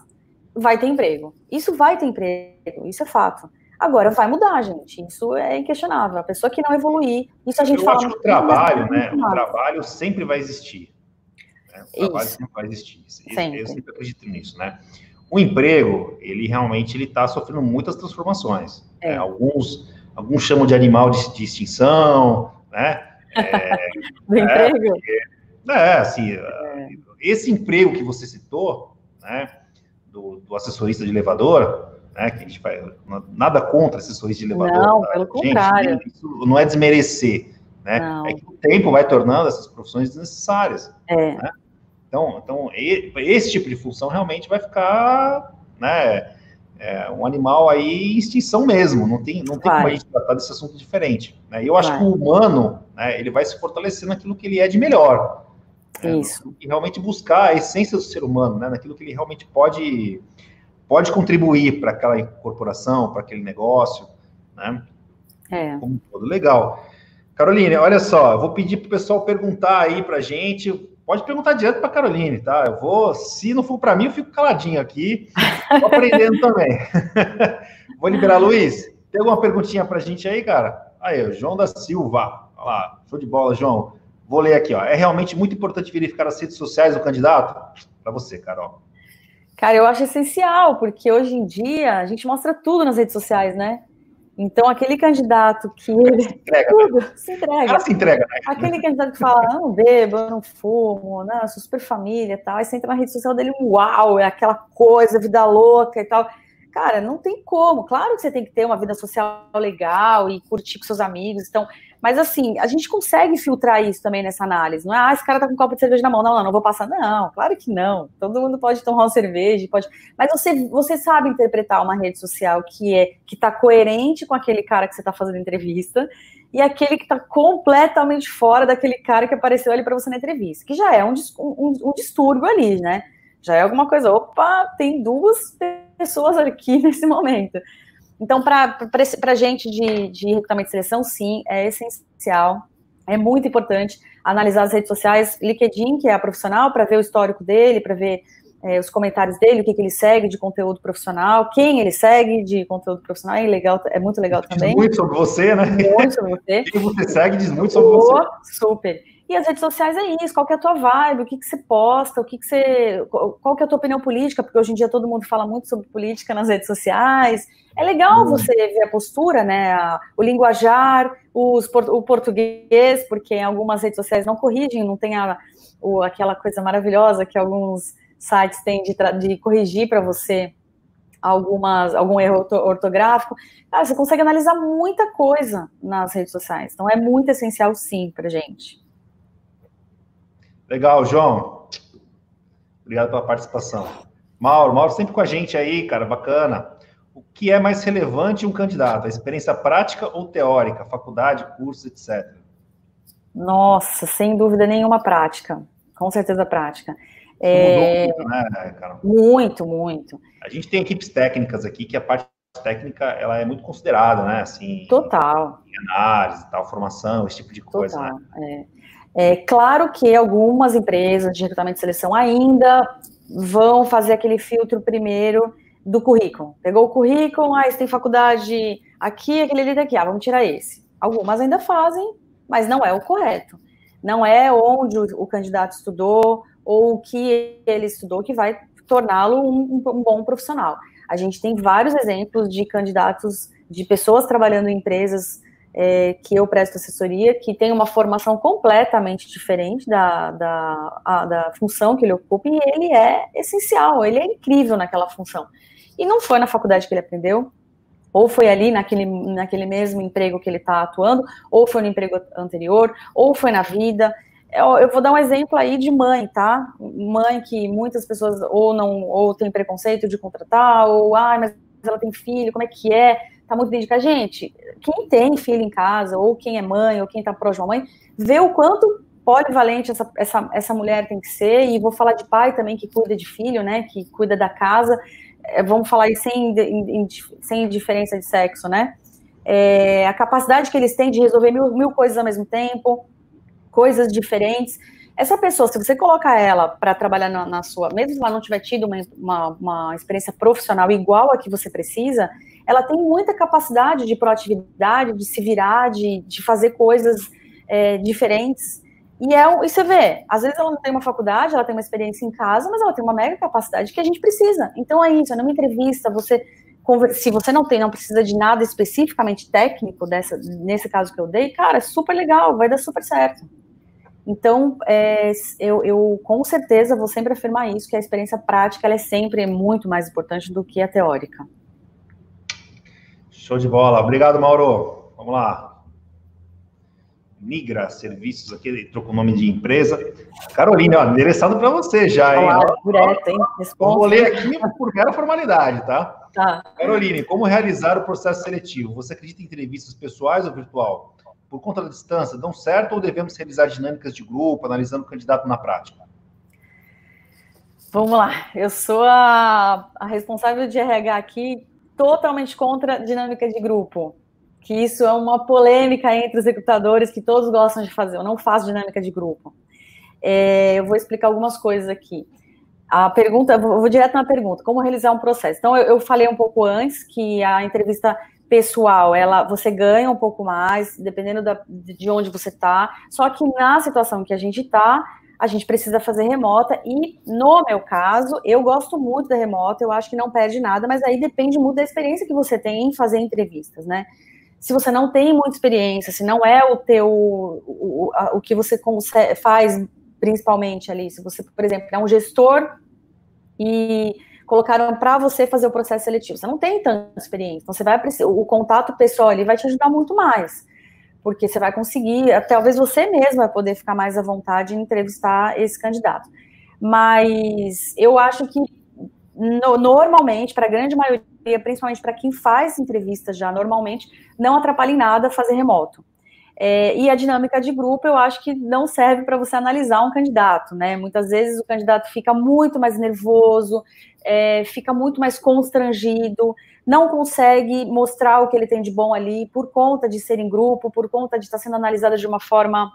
vai ter emprego. Isso vai ter emprego, isso é fato. Agora vai mudar, gente. Isso é inquestionável. A pessoa que não evoluir, isso a gente Eu fala. acho que o trabalho, né? O trabalho sempre vai existir. Né? O trabalho isso. sempre vai existir. Sempre. Eu sempre acredito nisso, né? O emprego, ele realmente ele está sofrendo muitas transformações. É. Né? Alguns, alguns chamam de animal de, de extinção, né? É, Do é, emprego? É, assim, é. esse emprego que você citou, né, do, do, assessorista de elevador, né, que a gente faz nada contra assessorista de elevador. Não, tá? pelo gente, contrário. Isso não é desmerecer, né? Não. É que o tempo vai tornando essas profissões desnecessárias. É. Né? Então, então esse tipo de função realmente vai ficar, né, é, um animal aí em extinção mesmo. Não tem, não tem como a gente tratar desse assunto diferente. Né? E eu acho vai. que o humano, né, ele vai se fortalecer naquilo que ele é de melhor. Né? Isso. E realmente buscar a essência do ser humano, né, naquilo que ele realmente pode, pode contribuir para aquela corporação, para aquele negócio, né? É. Como todo. Legal. Caroline, olha só, eu vou pedir para o pessoal perguntar aí para a gente Pode perguntar direto para Caroline, tá? Eu vou, se não for para mim, eu fico caladinho aqui, aprendendo também. vou liberar Luiz. Tem alguma perguntinha para a gente aí, cara? Aí, o João da Silva. Olha lá, show de bola, João. Vou ler aqui, ó. É realmente muito importante verificar as redes sociais do candidato? Para você, Carol. Cara, eu acho essencial, porque hoje em dia a gente mostra tudo nas redes sociais, né? Então, aquele candidato que. Se entrega. Tudo, né? se entrega. Se entrega, né? Aquele candidato que fala, não bebo, eu não fumo, não, eu sou super família e tal. Aí você entra na rede social dele, uau, é aquela coisa, vida louca e tal. Cara, não tem como. Claro que você tem que ter uma vida social legal e curtir com seus amigos. Então, mas assim, a gente consegue filtrar isso também nessa análise. Não é, ah, esse cara tá com um copo de cerveja na mão. Não, não, não vou passar. Não, claro que não. Todo mundo pode tomar uma cerveja, pode. Mas você, você sabe interpretar uma rede social que é que tá coerente com aquele cara que você tá fazendo entrevista e aquele que tá completamente fora daquele cara que apareceu ali para você na entrevista, que já é um, um, um distúrbio ali, né? Já é alguma coisa. Opa, tem duas pessoas aqui nesse momento. Então, para a gente de, de recrutamento e seleção, sim, é essencial, é muito importante analisar as redes sociais, LinkedIn, que é a profissional, para ver o histórico dele, para ver é, os comentários dele, o que, que, ele segue de conteúdo profissional, quem ele segue de conteúdo profissional, é, legal, é muito legal também. Diz muito sobre você, né? Muito sobre você. Quem você segue diz muito sobre oh, você. Super. E as redes sociais é isso, qual que é a tua vibe, o que, que você posta, o que, que você. Qual que é a tua opinião política, porque hoje em dia todo mundo fala muito sobre política nas redes sociais. É legal uhum. você ver a postura, né? A, o linguajar, os, o português, porque em algumas redes sociais não corrigem, não tem a, o, aquela coisa maravilhosa que alguns sites têm de, de corrigir para você algumas, algum erro ortográfico. Cara, você consegue analisar muita coisa nas redes sociais. Então é muito essencial, sim, para gente. Legal, João. Obrigado pela participação. Mauro, Mauro sempre com a gente aí, cara, bacana. O que é mais relevante em um candidato? A experiência prática ou teórica? Faculdade, curso, etc. Nossa, sem dúvida nenhuma prática. Com certeza prática. É... Muito, né, Carol? Muito, muito. A gente tem equipes técnicas aqui que a parte técnica ela é muito considerada, né? Assim, Total. Em análise, tal, formação, esse tipo de coisa. Total. Né? É. é claro que algumas empresas de recrutamento e seleção ainda vão fazer aquele filtro primeiro do currículo. Pegou o currículo, ah, você tem faculdade aqui, aquele ali daqui, ah, vamos tirar esse. Algumas ainda fazem, mas não é o correto. Não é onde o, o candidato estudou ou o que ele estudou que vai torná-lo um, um bom profissional. A gente tem vários exemplos de candidatos, de pessoas trabalhando em empresas é, que eu presto assessoria, que tem uma formação completamente diferente da, da, a, da função que ele ocupa, e ele é essencial, ele é incrível naquela função. E não foi na faculdade que ele aprendeu, ou foi ali naquele, naquele mesmo emprego que ele está atuando, ou foi no emprego anterior, ou foi na vida. Eu, eu, vou dar um exemplo aí de mãe, tá? Mãe que muitas pessoas ou não, ou tem preconceito de contratar, ou, ah, mas ela tem filho, como é que é? Tá muito dedicada. Gente, quem tem filho em casa, ou quem é mãe, ou quem tá próximo à mãe, vê o quanto polivalente essa, essa, essa mulher tem que ser, e vou falar de pai também que cuida de filho, né, que cuida da casa, é, vamos falar aí sem, sem diferença de sexo, né, é, a capacidade que eles têm de resolver mil, mil coisas ao mesmo tempo, coisas diferentes, essa pessoa, se você colocar ela para trabalhar na, na, sua, mesmo se ela não tiver tido uma, uma, uma, experiência profissional igual a que você precisa, ela tem muita capacidade de proatividade, de se virar, de, de fazer coisas é, diferentes. E, é, e você vê, às vezes ela não tem uma faculdade, ela tem uma experiência em casa, mas ela tem uma mega capacidade que a gente precisa. Então é isso, é numa entrevista, você se você não tem, não precisa de nada especificamente técnico dessa, nesse caso que eu dei, cara, é super legal, vai dar super certo. Então, é, eu, eu, com certeza vou sempre afirmar isso, que a experiência prática é sempre muito mais importante do que a teórica. Show de bola. Obrigado, Mauro. Vamos lá. Migra Serviços, aqui ele trocou o nome de empresa. Carolina, ó, endereçado para você já, hein? Olá, direto, hein? Responde. Vou ler aqui por mera formalidade, tá? Tá. Caroline, como realizar o processo seletivo? Você acredita em entrevistas pessoais ou virtual? por conta da distância, dão certo ou devemos realizar dinâmicas de grupo, analisando o candidato na prática? Vamos lá, eu sou a, a responsável de RH aqui, totalmente contra dinâmica de grupo, que isso é uma polêmica entre os recrutadores que todos gostam de fazer. Eu não faço dinâmica de grupo. É, eu vou explicar algumas coisas aqui. A pergunta, vou direto na pergunta, como realizar um processo? Então, eu, eu falei um pouco antes que a entrevista pessoal, ela você ganha um pouco mais, dependendo da, de onde você está. Só que na situação que a gente está, a gente precisa fazer remota. E no meu caso, eu gosto muito da remota, eu acho que não perde nada, mas aí depende muito da experiência que você tem em fazer entrevistas, né? Se você não tem muita experiência, se não é o teu o, o, que você faz principalmente ali, se você, por exemplo, é um gestor e colocaram para você fazer o processo seletivo. Você não tem tanta experiência, então você vai o contato pessoal ali vai te ajudar muito mais, porque você vai conseguir, talvez você mesmo vai poder ficar mais à vontade em entrevistar esse candidato. Mas eu acho que no, normalmente, para a grande maioria, principalmente para quem faz entrevistas já normalmente, não atrapalha em nada fazer remoto. É, e a dinâmica de grupo, eu acho que não serve para você analisar um candidato, né? Muitas vezes o candidato fica muito mais nervoso, é, fica muito mais constrangido, não consegue mostrar o que ele tem de bom ali por conta de ser em grupo, por conta de estar sendo analisada de uma forma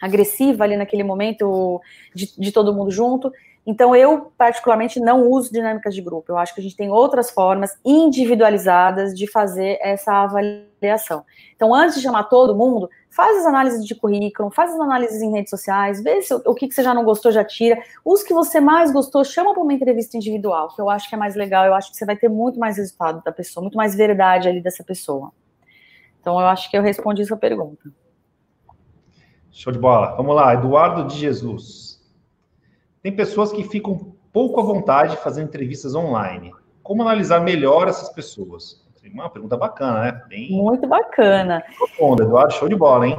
agressiva ali naquele momento de, de todo mundo junto. Então, eu, particularmente, não uso dinâmicas de grupo. Eu acho que a gente tem outras formas individualizadas de fazer essa avaliação. Então, antes de chamar todo mundo, faz as análises de currículo, faz as análises em redes sociais, vê se, o que, que você já não gostou, já tira. Os que você mais gostou, chama para uma entrevista individual, que eu acho que é mais legal. Eu acho que você vai ter muito mais resultado da pessoa, muito mais verdade ali dessa pessoa. Então, eu acho que eu respondi essa pergunta. Show de bola. Vamos lá, Eduardo de Jesus. Tem pessoas que ficam pouco à vontade fazendo entrevistas online. Como analisar melhor essas pessoas? Uma pergunta bacana, né? Bem... Muito bacana. Profunda, Eduardo, show de bola, hein?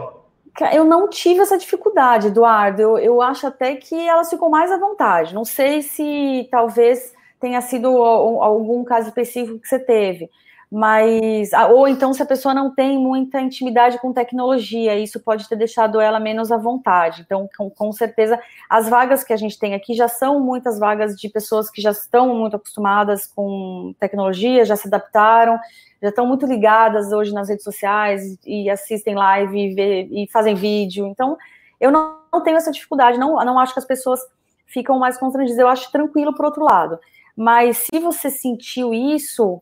Eu não tive essa dificuldade, Eduardo. Eu, eu acho até que elas ficam mais à vontade. Não sei se talvez tenha sido algum caso específico que você teve. Mas ou então se a pessoa não tem muita intimidade com tecnologia, isso pode ter deixado ela menos à vontade. Então, com, com, certeza, as vagas que a gente tem aqui já são muitas vagas de pessoas que já estão muito acostumadas com tecnologia, já se adaptaram, já estão muito ligadas hoje nas redes sociais e assistem live e, vê, e fazem vídeo. Então, eu não, não, tenho essa dificuldade, não, não acho que as pessoas ficam mais constrangidas, eu acho tranquilo por outro lado. Mas se você sentiu isso,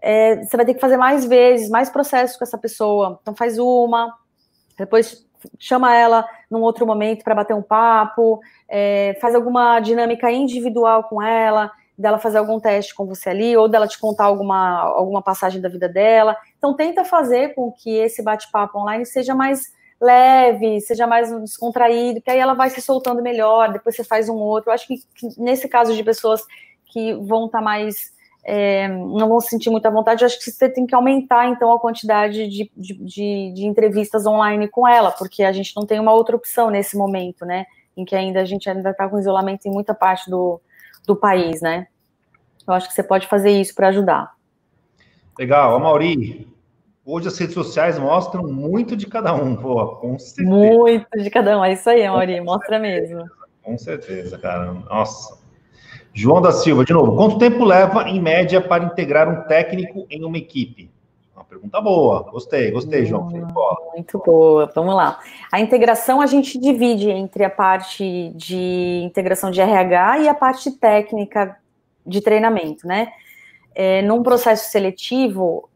é, você vai ter que fazer mais vezes, mais processos com essa pessoa. Então faz uma, depois chama ela num outro momento para bater um papo, é, faz alguma dinâmica individual com ela, dela fazer algum teste com você ali, ou dela te contar alguma, alguma passagem da vida dela. Então tenta fazer com que esse bate-papo online seja mais leve, seja mais descontraído, que aí ela vai se soltando melhor, depois você faz um outro. Eu acho que, que nesse caso de pessoas que vão estar tá mais é, não vão se sentir muita vontade, eu acho que você tem que aumentar, então, a quantidade de, de, de, de, entrevistas online com ela, porque a gente não tem uma outra opção nesse momento, né, em que ainda a gente ainda está com isolamento em muita parte do, do país, né. Eu acho que você pode fazer isso para ajudar. Legal. A Mauri, hoje as redes sociais mostram muito de cada um, pô, com certeza. Muito de cada um, é isso aí, Mauri, mostra mesmo. Com certeza, cara. Nossa, João da Silva, de novo, quanto tempo leva, em média, para integrar um técnico em uma equipe? Uma pergunta boa. Gostei, gostei, João. Hum, muito boa. Vamos lá. A integração a gente divide entre a parte de integração de RH e a parte técnica de treinamento, né? É, num processo seletivo,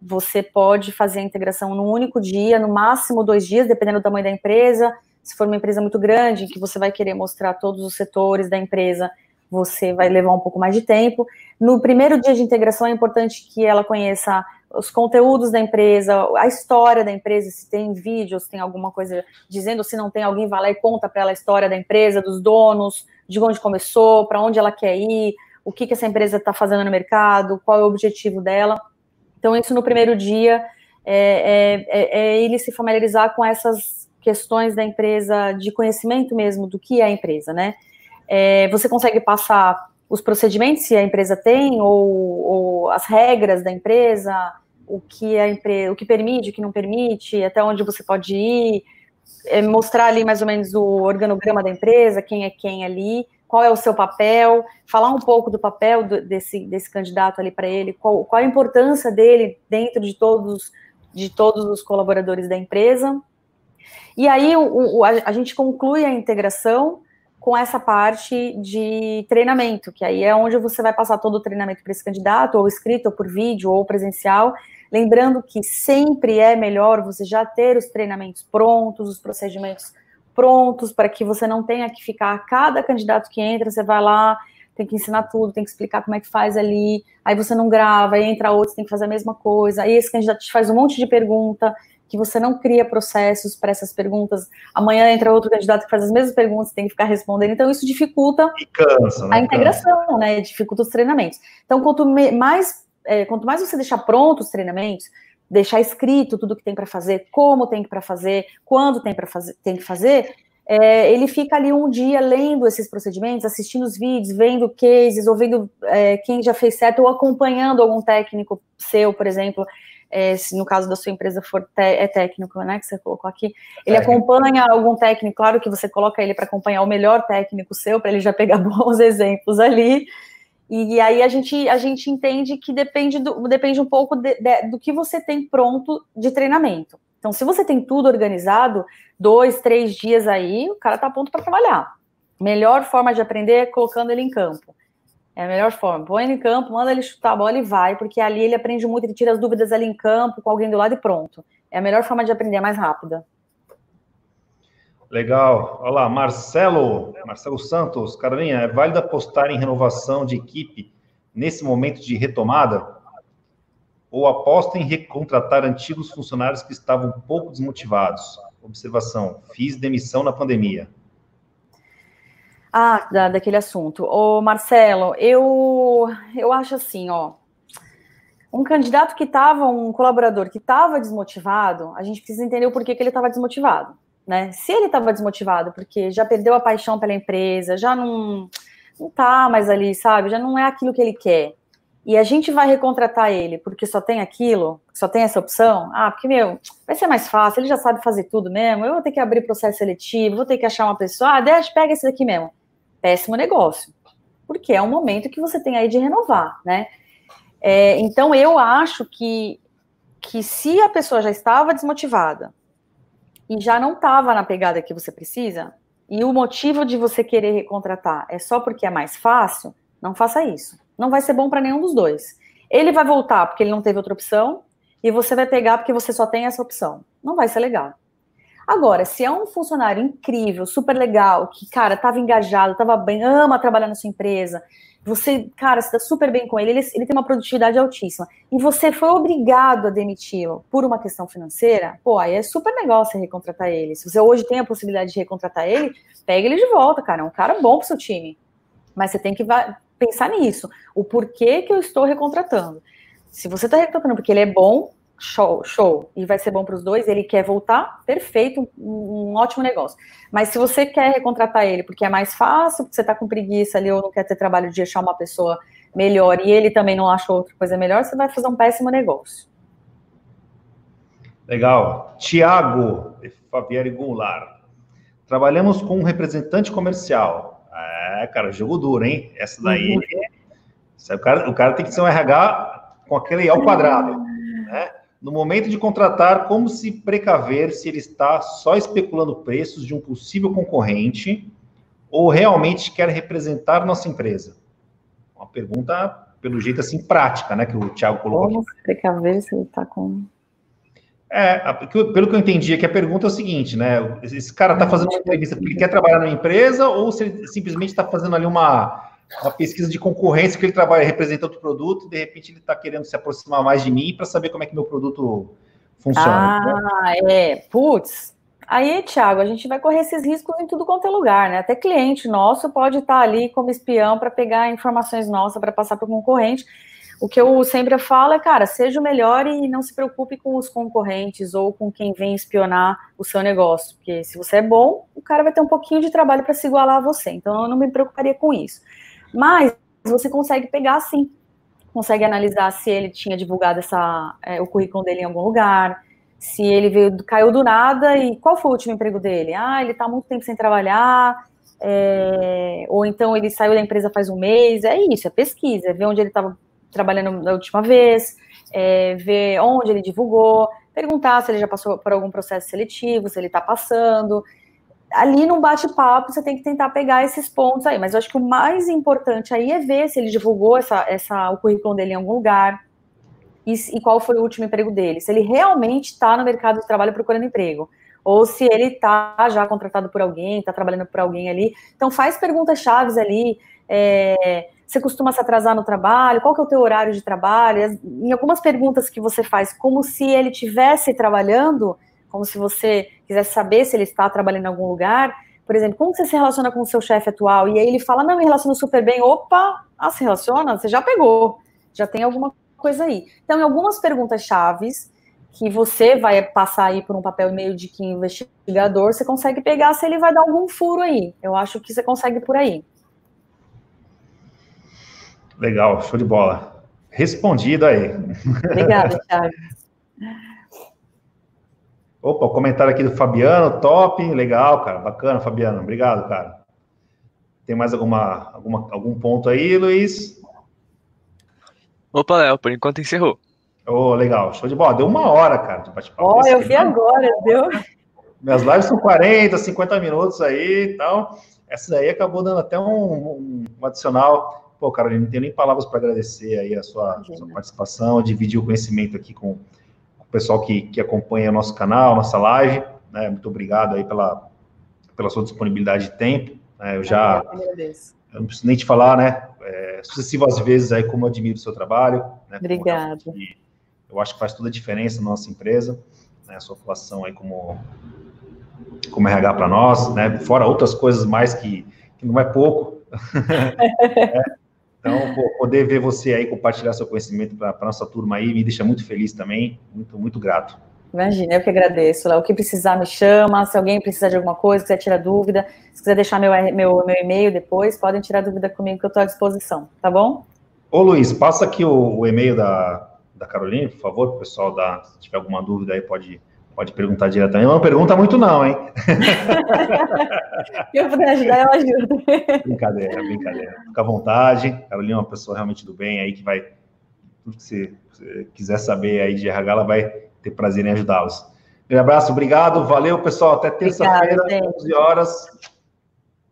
você pode fazer a integração num único dia, no máximo dois dias, dependendo do tamanho da empresa. Se for uma empresa muito grande, que você vai querer mostrar todos os setores da empresa você vai levar um pouco mais de tempo. No primeiro dia de integração é importante que ela conheça os conteúdos da empresa, a história da empresa, se tem vídeos, se tem alguma coisa dizendo, se não tem, alguém vai lá e conta para ela a história da empresa, dos donos, de onde começou, para onde ela quer ir, o que, que essa empresa está fazendo no mercado, qual é o objetivo dela. Então, isso no primeiro dia é, é, é, é ele se familiarizar com essas questões da empresa, de conhecimento mesmo do que é a empresa, né? É, você consegue passar os procedimentos se a empresa tem, ou, ou, as regras da empresa, o que a empresa, o que permite, o que não permite, até onde você pode ir, é, mostrar ali mais ou menos o organograma da empresa, quem é quem ali, qual é o seu papel, falar um pouco do papel do, desse, desse candidato ali para ele, qual, qual a importância dele dentro de todos, de todos os colaboradores da empresa. E aí o, o, a, a gente conclui a integração com essa parte de treinamento, que aí é onde você vai passar todo o treinamento para esse candidato, ou escrito, ou por vídeo, ou presencial. Lembrando que sempre é melhor você já ter os treinamentos prontos, os procedimentos prontos, para que você não tenha que ficar, cada candidato que entra, você vai lá, tem que ensinar tudo, tem que explicar como é que faz ali, aí você não grava, aí entra outro, tem que fazer a mesma coisa, aí esse candidato te faz um monte de pergunta, que você não cria processos para essas perguntas. Amanhã entra outro candidato que faz as mesmas perguntas, tem que ficar respondendo. Então, isso dificulta cansa, né? a integração, cansa. né? Dificulta os treinamentos. Então, quanto mais, é, quanto mais você deixar pronto os treinamentos, deixar escrito tudo que tem para fazer, como tem para fazer, quando tem para fazer, tem que fazer, é, ele fica ali um dia lendo esses procedimentos, assistindo os vídeos, vendo cases, ou vendo é, quem já fez certo, ou acompanhando algum técnico seu, por exemplo, é, se no caso da sua empresa for é técnico, né, que você colocou aqui, ele acompanha algum técnico, claro que você coloca ele para acompanhar o melhor técnico seu, para ele já pegar bons exemplos ali, e aí a gente, a gente entende que depende, do, depende um pouco de, de, do que você tem pronto de treinamento. Então, se você tem tudo organizado, dois, três dias aí, o cara está pronto para trabalhar. Melhor forma de aprender é colocando ele em campo. É a melhor forma. Põe ele em campo, manda ele chutar a bola e vai, porque ali ele aprende muito, ele tira as dúvidas ali em campo, com alguém do lado e pronto. É a melhor forma de aprender, é mais rápida. Legal. Olá, Marcelo, Marcelo Santos. Carolinha, é válido apostar em renovação de equipe nesse momento de retomada? Ou aposta em recontratar antigos funcionários que estavam pouco desmotivados? Observação: fiz demissão na pandemia. Ah, da, daquele assunto. Ô, Marcelo, eu, eu acho assim, ó. Um candidato que estava, um colaborador que estava desmotivado, a gente precisa entender o porquê que ele estava desmotivado, né? Se ele estava desmotivado porque já perdeu a paixão pela empresa, já não, não tá mais ali, sabe? Já não é aquilo que ele quer. e a gente vai recontratar ele porque só tem aquilo, só tem essa opção, ah, porque, meu, vai ser mais fácil, ele já sabe fazer tudo mesmo, eu vou ter que abrir processo seletivo, vou ter que achar uma pessoa, ah, deixa, pega esse daqui mesmo. Péssimo negócio, porque é um momento que você tem aí de renovar, né? É, então, eu acho que, que se a pessoa já estava desmotivada e já não estava na pegada que você precisa, e o motivo de você querer recontratar é só porque é mais fácil, não faça isso não vai ser bom para nenhum dos dois. Ele vai voltar porque ele não teve outra opção, e você vai pegar porque você só tem essa opção. Não vai ser legal. Agora, se é um funcionário incrível, super legal, que, cara, estava engajado, estava bem, ama trabalhar na sua empresa, você, cara, está super bem com ele, ele, ele tem uma produtividade altíssima, e você foi obrigado a demiti-lo por uma questão financeira, pô, aí é super legal você recontratar ele. Se você hoje tem a possibilidade de recontratar ele, pega ele de volta, cara, é um cara bom pro seu time. Mas você tem que pensar nisso. O porquê que eu estou recontratando. Se você está recontratando porque ele é bom, show, show, e vai ser bom para os dois, ele quer voltar, perfeito, um, um, ótimo negócio. Mas se você quer recontratar ele porque é mais fácil, porque você está com preguiça ali ou não quer ter trabalho de achar uma pessoa melhor e ele também não achou outra coisa melhor, você vai fazer um péssimo negócio. Legal. Tiago Fabieri Goulart. Trabalhamos com um representante comercial é, cara, jogo duro, hein? Essa daí. Uhum. o, cara, o cara tem que ser um RH com aquele ao quadrado. No momento de contratar, como se precaver se ele está só especulando preços de um possível concorrente ou realmente quer representar nossa empresa? Uma pergunta, pelo jeito, assim, prática, né? Que o Thiago colocou. Como se precaver se ele está com é, pelo que eu entendi, é que a pergunta é o seguinte, né? Esse cara está fazendo uma entrevista porque ele quer trabalhar na empresa ou se ele simplesmente está fazendo ali uma, uma pesquisa de concorrência que ele trabalha representando o produto e de repente ele está querendo se aproximar mais de mim para saber como é que meu produto funciona. Ah, né? é. Putz. Aí, Thiago, a gente vai correr esses riscos em tudo quanto é lugar, né? Até cliente nosso pode estar tá ali como espião para pegar informações nossas para passar para o concorrente o que eu sempre falo é, cara, seja o melhor e não se preocupe com os concorrentes ou com quem vem espionar o seu negócio, porque se você é bom, o cara vai ter um pouquinho de trabalho para se igualar a você. Então eu não me preocuparia com isso. Mas você consegue pegar sim, consegue analisar se ele tinha divulgado essa, é, o currículo dele em algum lugar, se ele veio, caiu do nada e qual foi o último emprego dele? Ah, ele está muito tempo sem trabalhar, é, ou então ele saiu da empresa faz um mês. É isso, é pesquisa, é ver onde ele estava trabalhando da última vez, é, ver onde ele divulgou, perguntar se ele já passou por algum processo seletivo, se ele está passando. Ali no bate-papo, você tem que tentar pegar esses pontos aí, mas eu acho que o mais importante aí é ver se ele divulgou essa, essa, o currículo dele em algum lugar e, e qual foi o último emprego dele, se ele realmente está no mercado de trabalho procurando emprego ou se ele está já contratado por alguém, está trabalhando por alguém ali. Então faz perguntas chaves ali. É, você costuma se atrasar no trabalho? Qual que é o teu horário de trabalho? Em algumas perguntas que você faz, como se ele estivesse trabalhando, como se você quisesse saber se ele está trabalhando em algum lugar. Por exemplo, como você se relaciona com o seu chefe atual? E aí ele fala, não, me relaciono super bem. Opa, ah, se relaciona? Você já pegou. Já tem alguma coisa aí. Então, em algumas perguntas chaves, que você vai passar aí por um papel meio de que investigador, você consegue pegar se ele vai dar algum furo aí. Eu acho que você consegue por aí. Legal, show de bola. Respondido aí. Obrigada, Thiago. Opa, o comentário aqui do Fabiano, top, legal, cara, bacana, Fabiano, obrigado, cara. Tem mais alguma, alguma algum ponto aí, Luiz? Opa, Léo, por enquanto encerrou. Oh, legal, show de bola. Deu uma hora, cara, de bate-papo. Ó, oh, eu vi agora, deu. Minhas lives são 40, 50 minutos aí e tal. Essa daí acabou dando até um, um adicional Pô, Carolina, não tenho nem palavras para agradecer aí a sua, sua, participação, dividir o conhecimento aqui com o pessoal que, que acompanha o nosso canal, nossa live. Né? Muito obrigado aí pela, pela sua disponibilidade de tempo. Né? Eu já. Eu não preciso nem te falar, né? É, sucessivas vezes aí como eu admiro o seu trabalho. Né? Obrigada. Eu acho que faz toda a diferença na nossa empresa, né? A sua atuação aí como, como RH para nós, né? Fora outras coisas mais que, que não é pouco. é, então, poder ver você aí compartilhar seu conhecimento para a nossa turma aí me deixa muito feliz também, muito, muito grato. Imagina, eu que agradeço, Léo. O que precisar, me chama. Se alguém precisar de alguma coisa, quiser tirar dúvida, se quiser deixar meu, meu, meu e-mail depois, podem tirar dúvida comigo que eu estou à disposição, tá bom? Ô Luiz, passa aqui o, o e-mail da, da Carolina, por favor, para o pessoal dar, se tiver alguma dúvida aí, pode, pode perguntar diretamente. Não pergunta muito, não, hein? Se eu puder ajudar, eu ajudo. Brincadeira, brincadeira. Fica à vontade. Carolina é uma pessoa realmente do bem aí que vai. Tudo que você, você quiser saber aí de RH, ela vai ter prazer em ajudá-los. Um abraço, obrigado, valeu, pessoal. Até terça-feira, 11 horas.